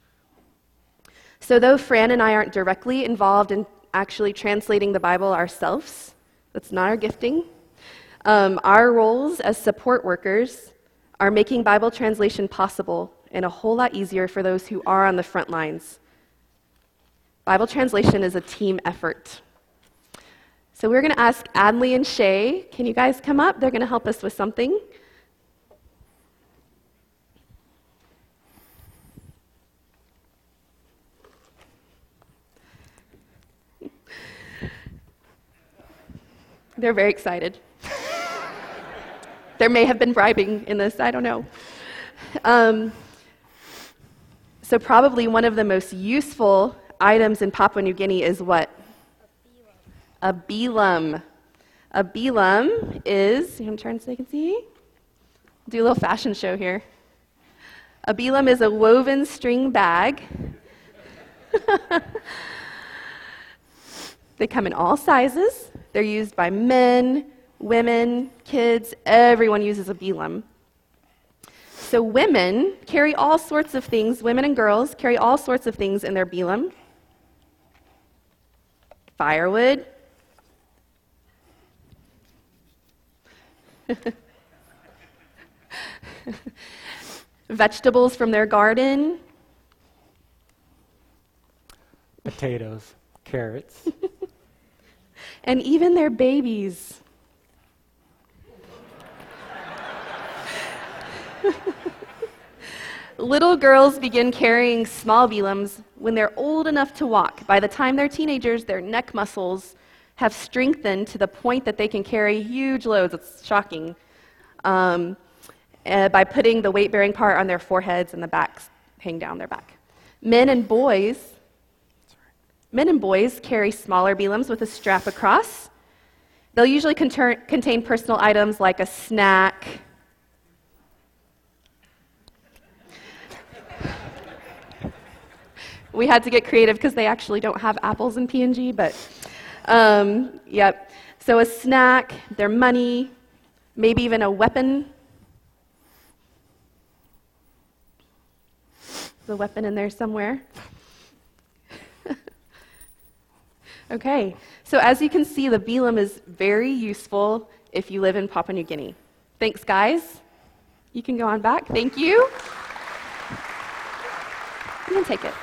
So, though Fran and I aren't directly involved in actually translating the Bible ourselves, that's not our gifting, um, our roles as support workers are making Bible translation possible and a whole lot easier for those who are on the front lines. Bible translation is a team effort. So we're going to ask Adley and Shay, can you guys come up? They're going to help us with something. They're very excited. there may have been bribing in this, I don't know. Um, so, probably one of the most useful items in Papua New Guinea is what? A bilum. A bilum is, I'm trying so you can see. Do a little fashion show here. A bilum is a woven string bag. they come in all sizes. They're used by men, women, kids. Everyone uses a bilum. So women carry all sorts of things, women and girls carry all sorts of things in their bilum. Firewood. Vegetables from their garden. Potatoes, carrots. And even their babies. Little girls begin carrying small bilums when they're old enough to walk. By the time they're teenagers, their neck muscles have strengthened to the point that they can carry huge loads. It's shocking. Um, uh, by putting the weight bearing part on their foreheads and the backs hang down their back. Men and boys Men and boys carry smaller bilums with a strap across. They'll usually contain personal items like a snack. We had to get creative because they actually don't have apples in PNG, but um, yep. So a snack, their money, maybe even a weapon. There's a weapon in there somewhere. Okay, so as you can see, the Bilum is very useful if you live in Papua New Guinea. Thanks, guys. You can go on back. Thank you. You can take it.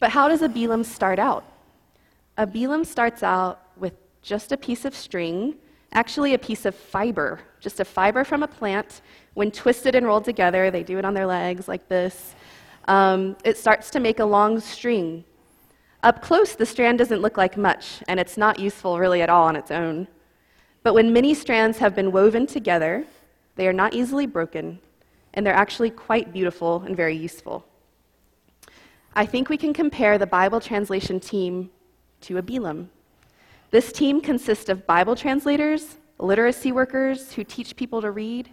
But how does a Bilum start out? A Bilum starts out with just a piece of string, actually a piece of fiber, just a fiber from a plant. When twisted and rolled together, they do it on their legs like this. Um, it starts to make a long string. Up close, the strand doesn't look like much, and it's not useful really at all on its own. But when many strands have been woven together, they are not easily broken, and they're actually quite beautiful and very useful. I think we can compare the Bible translation team to a Bilum. This team consists of Bible translators, literacy workers who teach people to read,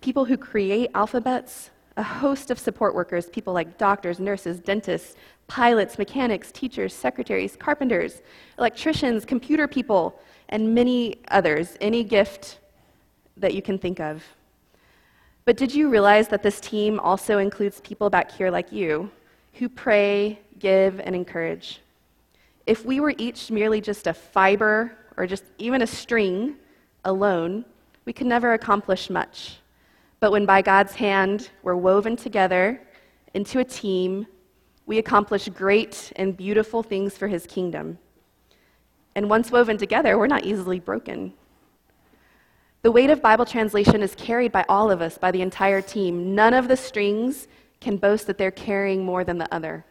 people who create alphabets, a host of support workers, people like doctors, nurses, dentists, pilots, mechanics, teachers, secretaries, carpenters, electricians, computer people, and many others, any gift that you can think of. But did you realize that this team also includes people back here like you who pray, give, and encourage? If we were each merely just a fiber or just even a string alone, we could never accomplish much. But when by God's hand we're woven together into a team, we accomplish great and beautiful things for his kingdom. And once woven together, we're not easily broken. The weight of Bible translation is carried by all of us, by the entire team. None of the strings can boast that they're carrying more than the other.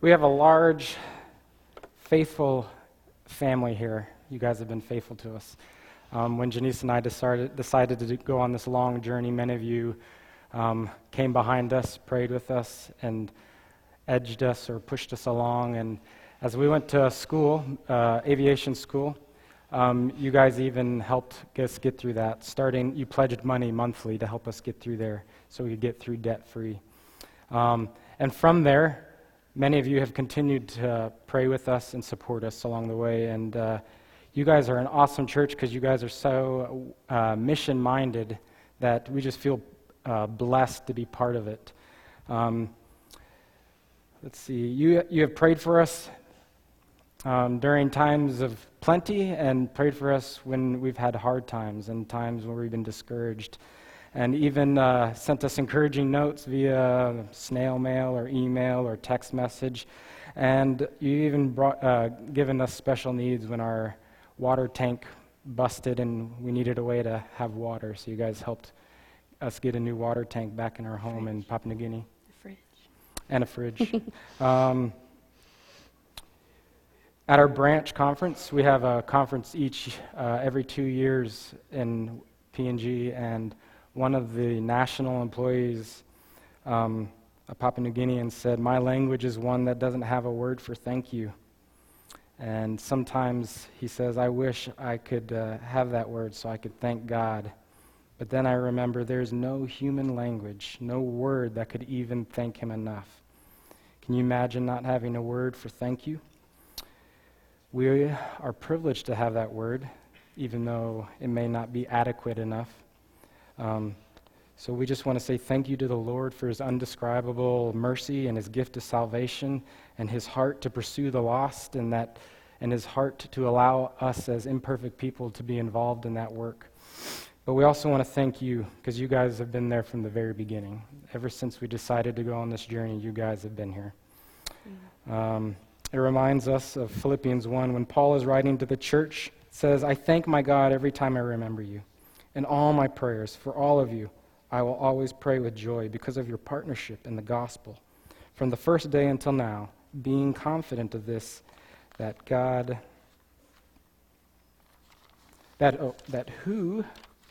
We have a large, faithful family here. You guys have been faithful to us. Um, when Jenise and I decided, decided to go on this long journey, many of you um, came behind us, prayed with us, and edged us or pushed us along. And as we went to school, uh, aviation school, um, you guys even helped us get through that. Starting, you pledged money monthly to help us get through there so we could get through debt free. Um, and from there, many of you have continued to pray with us and support us along the way. And uh, you guys are an awesome church because you guys are so uh, mission minded that we just feel uh, blessed to be part of it. Um, let's see, you, you have prayed for us um, during times of plenty and prayed for us when we've had hard times and times where we've been discouraged. And even uh, sent us encouraging notes via snail mail or email or text message. And you even brought, uh, given us special needs when our water tank busted and we needed a way to have water. So you guys helped us get a new water tank back in our home in Papua New Guinea. A Fridge. And a fridge. um, at our branch conference, we have a conference each uh, every two years in PNG, and one of the national employees, um, a Papua New Guinean, said, My language is one that doesn't have a word for thank you. And sometimes he says, I wish I could uh, have that word so I could thank God. But then I remember there's no human language, no word that could even thank him enough. Can you imagine not having a word for thank you? We are privileged to have that word, even though it may not be adequate enough. Um, so we just want to say thank you to the Lord for his undescribable mercy and his gift of salvation and his heart to pursue the lost and that and his heart to allow us as imperfect people to be involved in that work. But we also want to thank you because you guys have been there from the very beginning. Ever since we decided to go on this journey, you guys have been here. Um, it reminds us of Philippians 1 when Paul is writing to the church. Says, I thank my God every time I remember you. In all my prayers, for all of you, I will always pray with joy because of your partnership in the gospel. From the first day until now, being confident of this, that God, that, oh, that who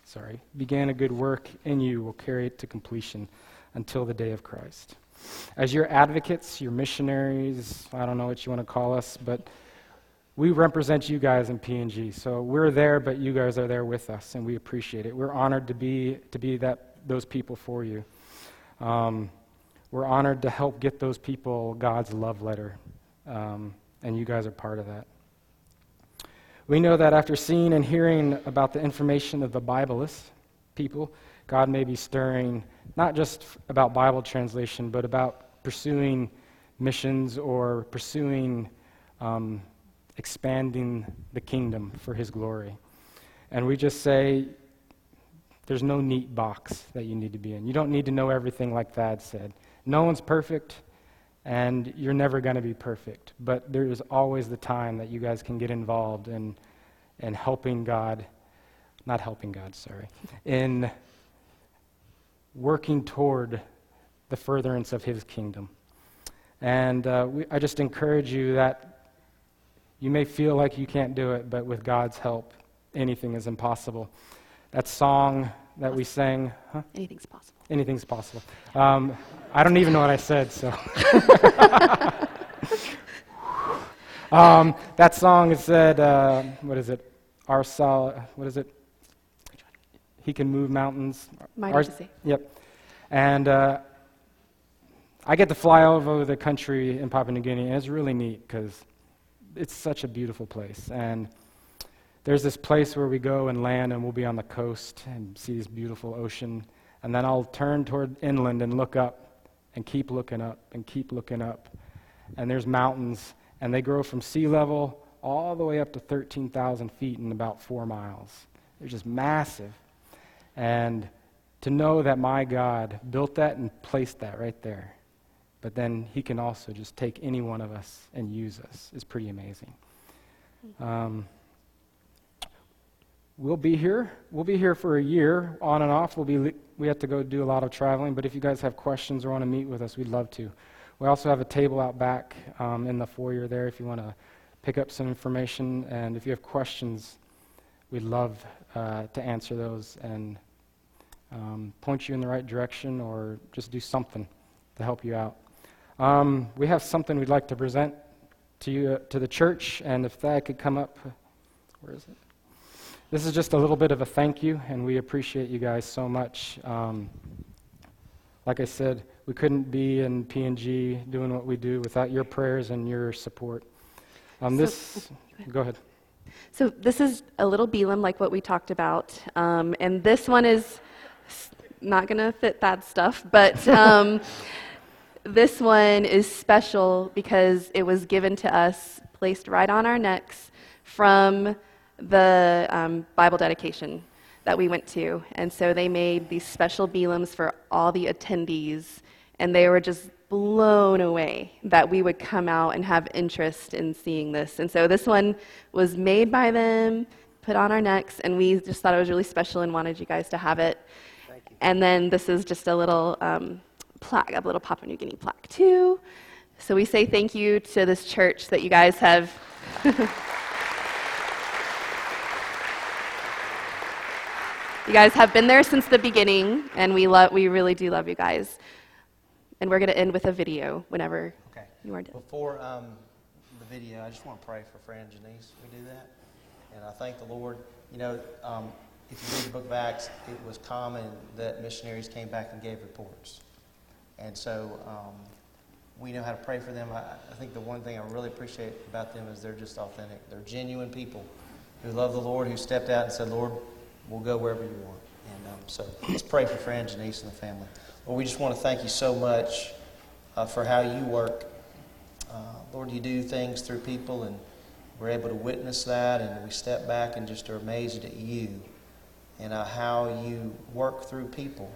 sorry, began a good work in you will carry it to completion until the day of Christ. As your advocates, your missionaries, I don't know what you want to call us, but we represent you guys in PNG. So we're there, but you guys are there with us, and we appreciate it. We're honored to be, to be that, those people for you. Um, we're honored to help get those people God's love letter, um, and you guys are part of that. We know that after seeing and hearing about the information of the Bibleless people, God may be stirring not just about Bible translation, but about pursuing missions or pursuing um, expanding the kingdom for His glory. And we just say, there's no neat box that you need to be in. You don't need to know everything like Thad said. No one's perfect, and you're never going to be perfect. But there is always the time that you guys can get involved in, in helping God, not helping God, sorry, in working toward the furtherance of His kingdom. And uh, we, I just encourage you that you may feel like you can't do it, but with God's help, anything is impossible. That song that we sang, huh? Anything's possible. Anything's possible. Um, I don't even know what I said, so. um, that song is said, uh, what is it? Our sol- what is it? He can move mountains. Mighty to see. Yep. And uh, I get to fly over the country in Papua New Guinea, and it's really neat because it's such a beautiful place. And there's this place where we go and land, and we'll be on the coast and see this beautiful ocean. And then I'll turn toward inland and look up and keep looking up and keep looking up. And there's mountains, and they grow from sea level all the way up to 13,000 feet in about four miles. They're just massive. And to know that my God built that and placed that right there, but then He can also just take any one of us and use us is pretty amazing. Um, we'll be here. We'll be here for a year, on and off. We'll be, we have to go do a lot of traveling, but if you guys have questions or want to meet with us, we'd love to. We also have a table out back um, in the foyer there if you want to pick up some information, and if you have questions, we'd love uh, to answer those and um, point you in the right direction or just do something to help you out. Um, we have something we'd like to present to you, uh, to the church, and if that could come up, where is it? This is just a little bit of a thank you, and we appreciate you guys so much. Um, like I said, we couldn't be in PNG doing what we do without your prayers and your support. Um, So- this, go ahead. So this is a little Bilum, like what we talked about, um, and this one is not going to fit that stuff, but um, this one is special because it was given to us, placed right on our necks from the um, Bible dedication that we went to, and so they made these special Bilums for all the attendees, and they were just blown away that we would come out and have interest in seeing this. And so this one was made by them, put on our necks, and we just thought it was really special and wanted you guys to have it. And then this is just a little um, plaque, a little Papua New Guinea plaque too. So we say thank you to this church that you guys have. you guys have been there since the beginning, and we love, we really do love you guys. And we're going to end with a video whenever Okay. you are done. Before um, the video, I just want to pray for Fran Jenise. We do that. And I thank the Lord. You know, um, if you read the book of Acts, it was common that missionaries came back and gave reports. And so um, we know how to pray for them. I, I think the one thing I really appreciate about them is they're just authentic. They're genuine people who love the Lord, who stepped out and said, Lord, we'll go wherever you want. And um, so let's pray for Fran Jenise and the family. Lord, we just want to thank you so much uh, for how you work. Uh, Lord, you do things through people, and we're able to witness that, and we step back and just are amazed at you and uh, how you work through people.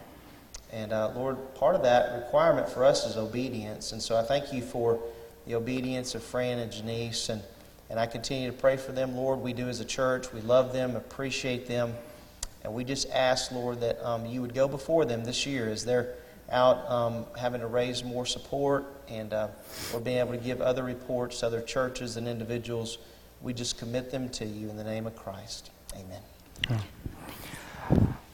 And uh, Lord, part of that requirement for us is obedience. And so I thank you for the obedience of Fran and Jenise. And, and I continue to pray for them, Lord. We do as a church. We love them, appreciate them. And we just ask, Lord, that um, you would go before them this year as they're out um, having to raise more support and uh, or being able to give other reports to other churches and individuals. We just commit them to you in the name of Christ. Amen.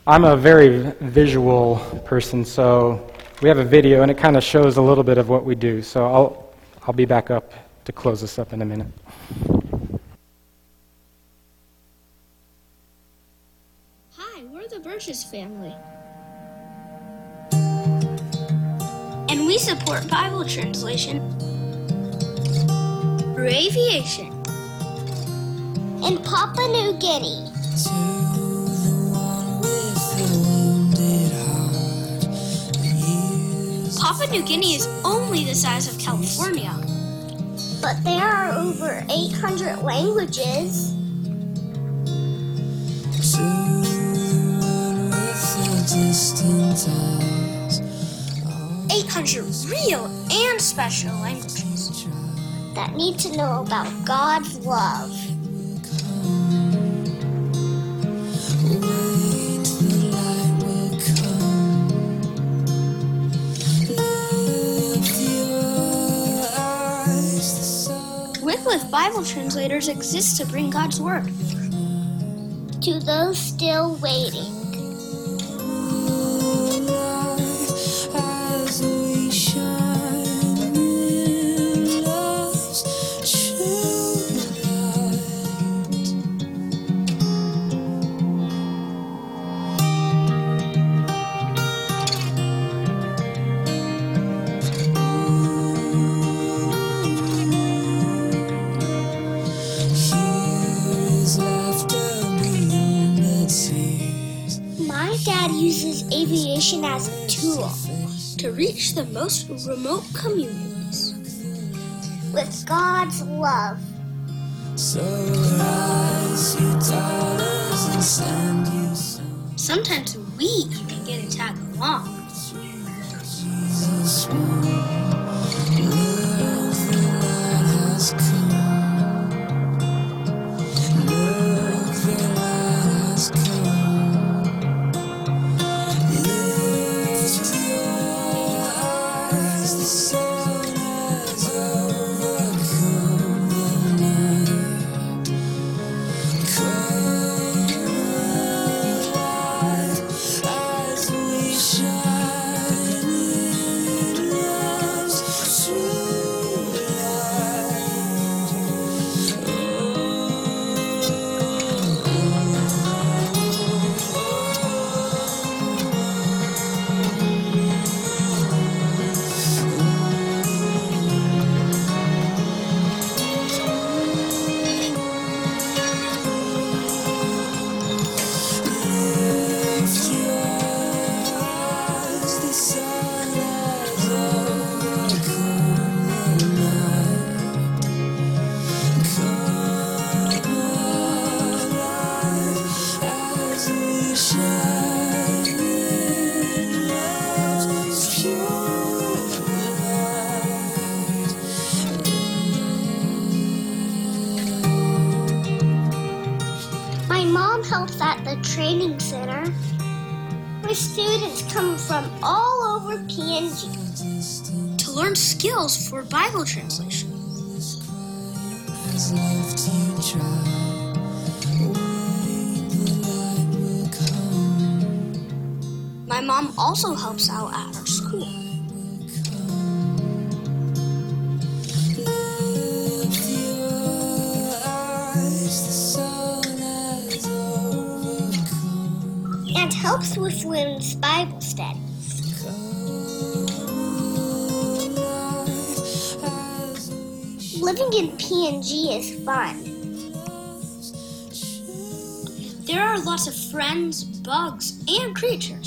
I'm a very visual person, so we have a video and it kind of shows a little bit of what we do. So I'll, I'll be back up to close this up in a minute. Hi, Burgess family. And we support Bible translation through aviation in Papua New Guinea. Papua New Guinea is only the size of California. But there are over 800 languages. 800 real and special languages that need to know about God's love. Wycliffe Bible translators exist to bring God's word to those still waiting. Reach the most remote communities with God's love. Sometimes we learn for Bible translation. My mom also helps Living in PNG is fun. There are lots of friends, bugs, and creatures.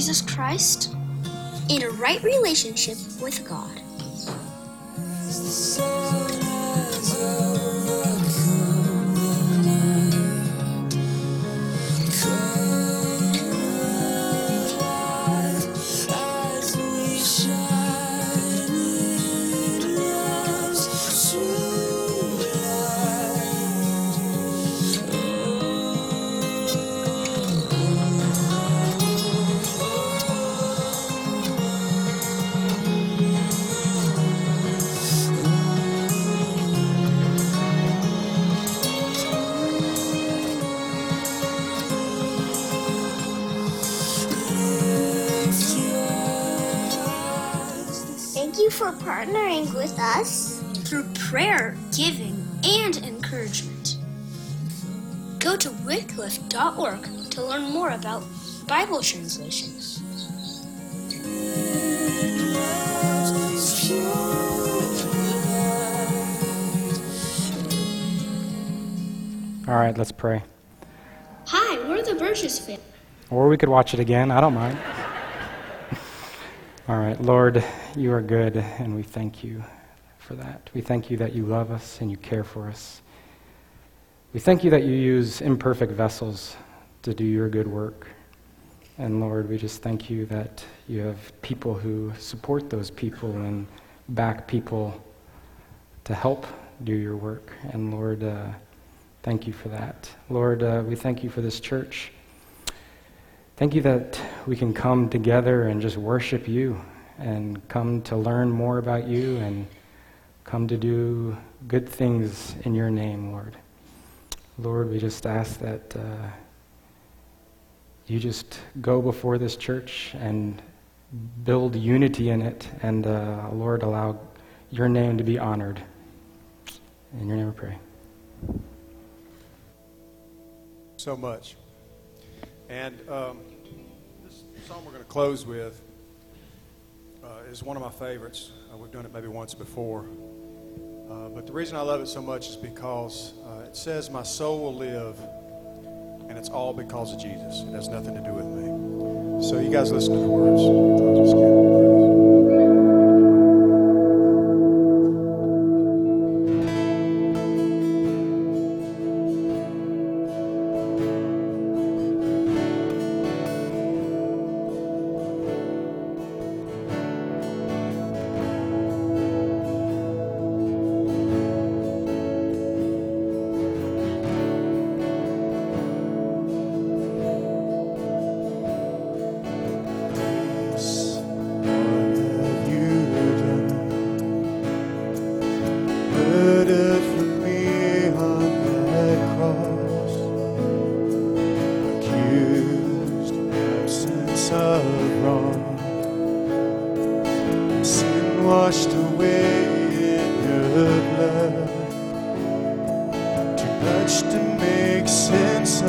Jesus Christ in a right relationship with God. For partnering with us through prayer, giving, and encouragement. Go to wycliffe.org to learn more about Bible translations. All right, let's pray. Hi, we're the Burgess family. Or we could watch it again. I don't mind. All right, Lord, you are good, and we thank you for that. We thank you that you love us and you care for us. We thank you that you use imperfect vessels to do your good work. And Lord, we just thank you that you have people who support those people and back people to help do your work. And Lord, uh, thank you for that. Lord, uh, we thank you for this church. Thank you that we can come together and just worship you and come to learn more about you and come to do good things in your name, Lord. Lord, we just ask that uh, you just go before this church and build unity in it, and uh, Lord, allow your name to be honored. In your name we pray. so much. And um, song we're going to close with uh, is one of my favorites. Uh, we've done it maybe once before. Uh, but the reason I love it so much is because uh, it says, My soul will live, and it's all because of Jesus. It has nothing to do with me. So you guys listen to the words.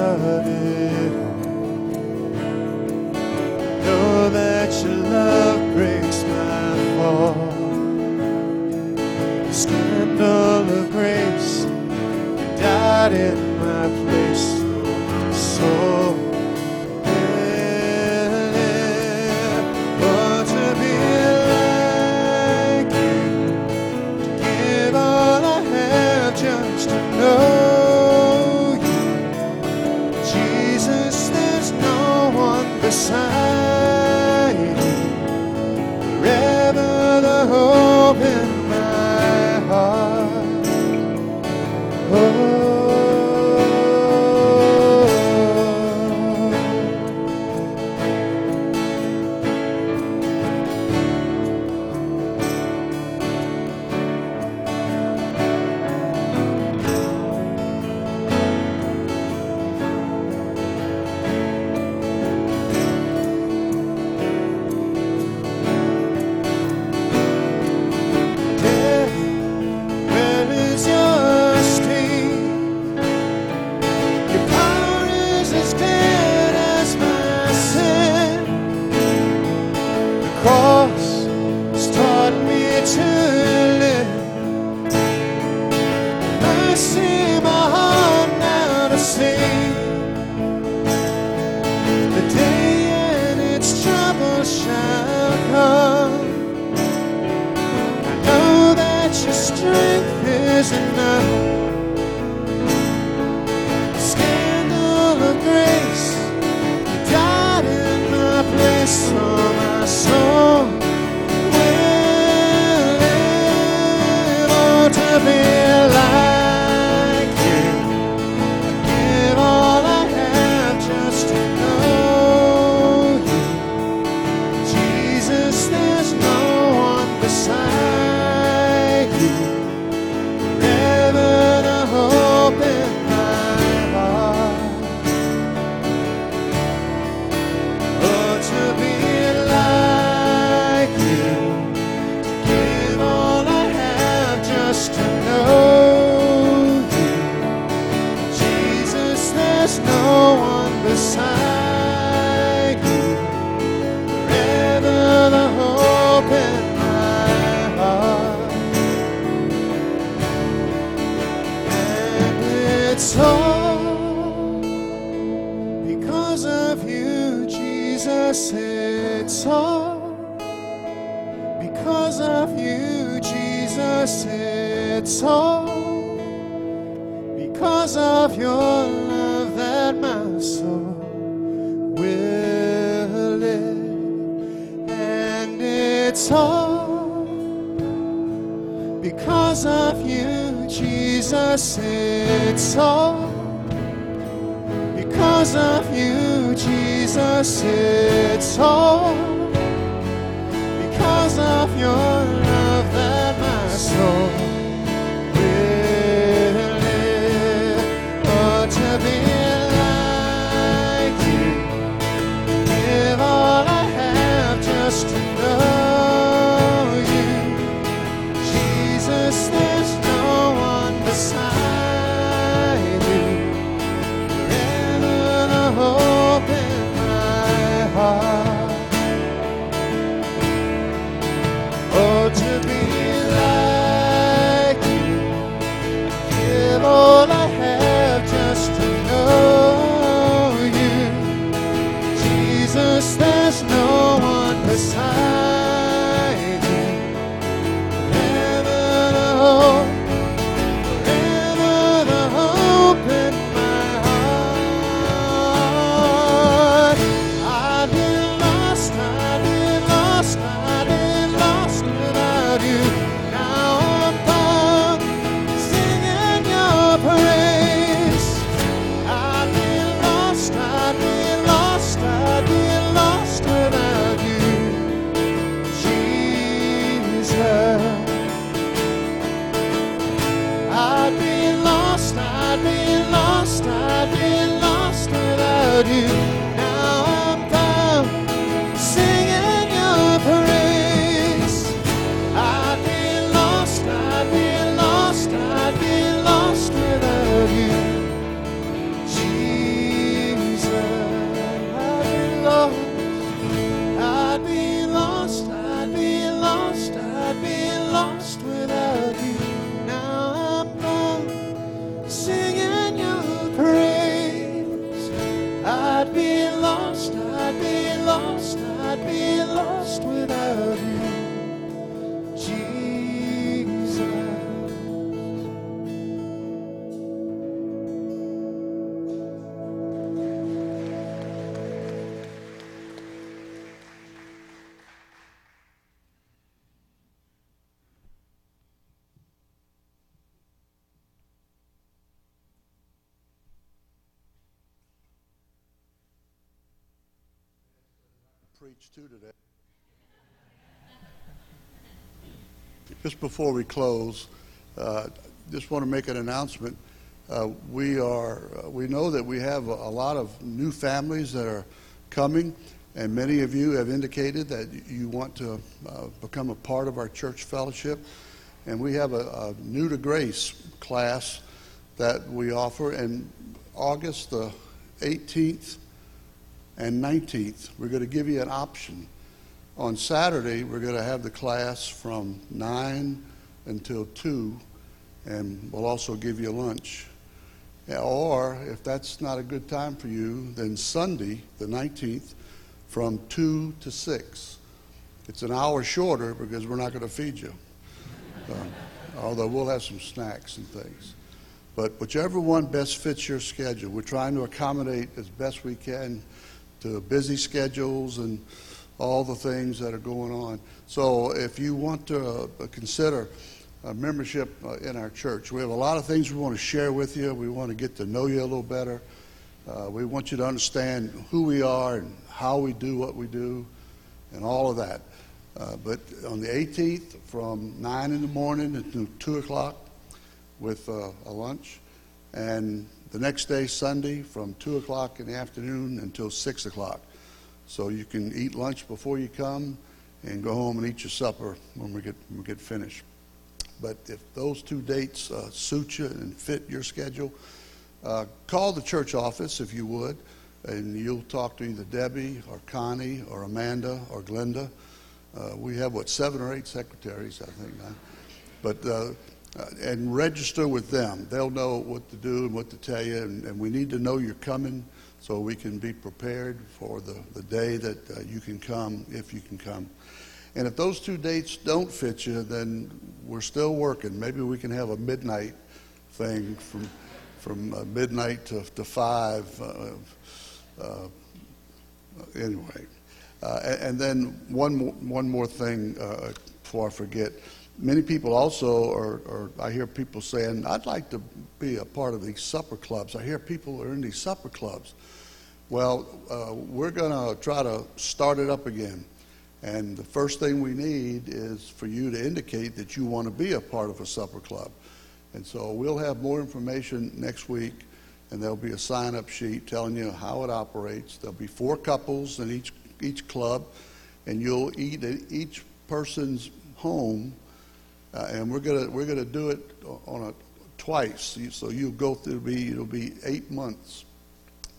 Sense It's all because of you, Jesus, it's all. Because of your love that my soul will live. And it's all because of you, Jesus, it's all. Because of you, Jesus, it's all. Because of your preach to today. Just before we close, uh, just want to make an announcement. Uh, we are uh, we know that we have a, a lot of new families that are coming, and many of you have indicated that you want to uh, become a part of our church fellowship. And we have a, a new to grace class that we offer, and August the 18th and 19th, we're going to give you an option. On Saturday, we're going to have the class from 9 until 2, and we'll also give you lunch. Or, if that's not a good time for you, then Sunday, the 19th, from 2 to 6. It's an hour shorter because we're not going to feed you. Uh, although we'll have some snacks and things. But whichever one best fits your schedule, we're trying to accommodate as best we can to busy schedules and all the things that are going on. So if you want to uh, consider membership uh, in our church, we have a lot of things we want to share with you. We want to get to know you a little better. Uh, we want you to understand who we are and how we do what we do and all of that. Uh, but on the 18th, from 9 in the morning until 2 o'clock with uh, a lunch. And the next day, Sunday, from 2 o'clock in the afternoon until 6 o'clock. So you can eat lunch before you come and go home and eat your supper when we get, when we get finished. But if those two dates uh, suit you and fit your schedule, uh, call the church office if you would, and you'll talk to either Debbie or Connie or Amanda or Glenda. Uh, we have, what, seven or eight secretaries, I think. Huh? But, uh, and register with them. They'll know what to do and what to tell you, and, and we need to know you're coming so we can be prepared for the, the day that uh, you can come, if you can come. And if those two dates don't fit you, then we're still working. Maybe we can have a midnight thing from, from uh, midnight to, to 5. Uh, uh, anyway. Uh, a- and then one more, one more thing before I forget. Many people also, or, or I hear people saying, I'd like to be a part of these supper clubs. I hear people are in these supper clubs. Well, uh, we're going to try to start it up again. And the first thing we need is for you to indicate that you want to be a part of a supper club. And so we'll have more information next week, and there'll be a sign up sheet telling you how it operates. There'll be four couples in each, each club, and you'll eat at each person's home. Uh, and we're gonna we're gonna do it on a twice. So you'll go through be it'll be eight months,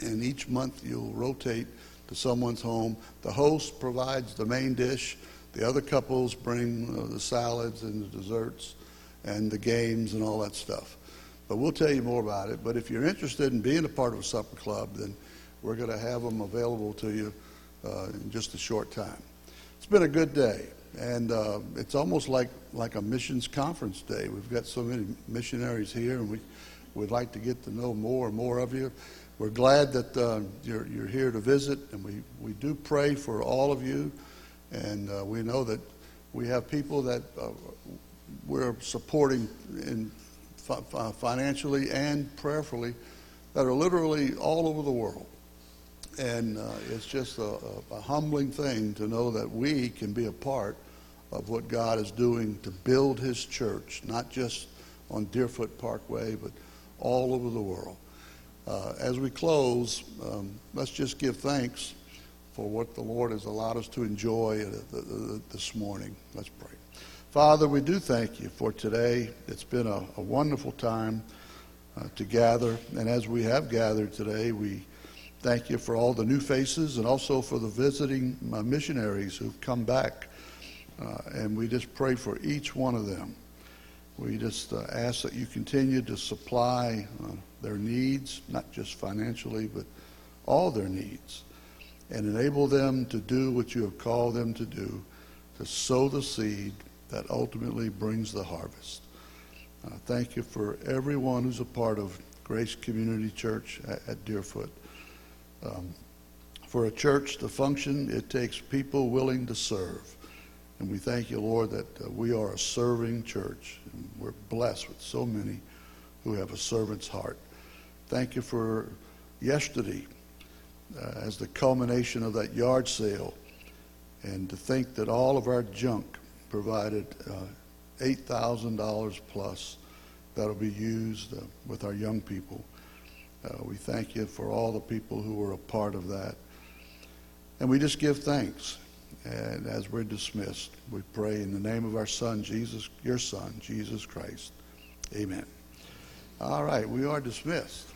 and each month you'll rotate to someone's home. The host provides the main dish. The other couples bring uh, the salads and the desserts, and the games and all that stuff. But we'll tell you more about it. But if you're interested in being a part of a supper club, then we're going to have them available to you uh, in just a short time. It's been a good day, and uh, it's almost like, like a missions conference day. We've got so many missionaries here, and we we'd like to get to know more and more of you. We're glad that uh, you're, you're here to visit, and we, we do pray for all of you, and uh, we know that we have people that uh, we're supporting in fi- fi- financially and prayerfully that are literally all over the world. And uh, it's just a, a, humbling thing to know that we can be a part of what God is doing to build His church, not just on Deerfoot Parkway, but all over the world. Uh, as we close, um, let's just give thanks for what the Lord has allowed us to enjoy th- th- this morning. Let's pray. Father, we do thank you for today. It's been a, a wonderful time uh, to gather. And as we have gathered today, we thank you for all the new faces and also for the visiting missionaries who've come back. Uh, and we just pray for each one of them. We just uh, ask that you continue to supply uh, their needs, not just financially, but all their needs, and enable them to do what you have called them to do, to sow the seed that ultimately brings the harvest. Uh, thank you for everyone who's a part of Grace Community Church at, at Deerfoot. Um, for a church to function, it takes people willing to serve. And we thank you, Lord, that uh, we are a serving church. And we're blessed with so many who have a servant's heart. Thank you for yesterday uh, as the culmination of that yard sale. And to think that all of our junk provided uh, $8,000 plus that'll be used uh, with our young people. Uh, we thank you for all the people who were a part of that. And we just give thanks. And as we're dismissed, we pray in the name of our Son, Jesus, your Son, Jesus Christ. Amen. All right, we are dismissed.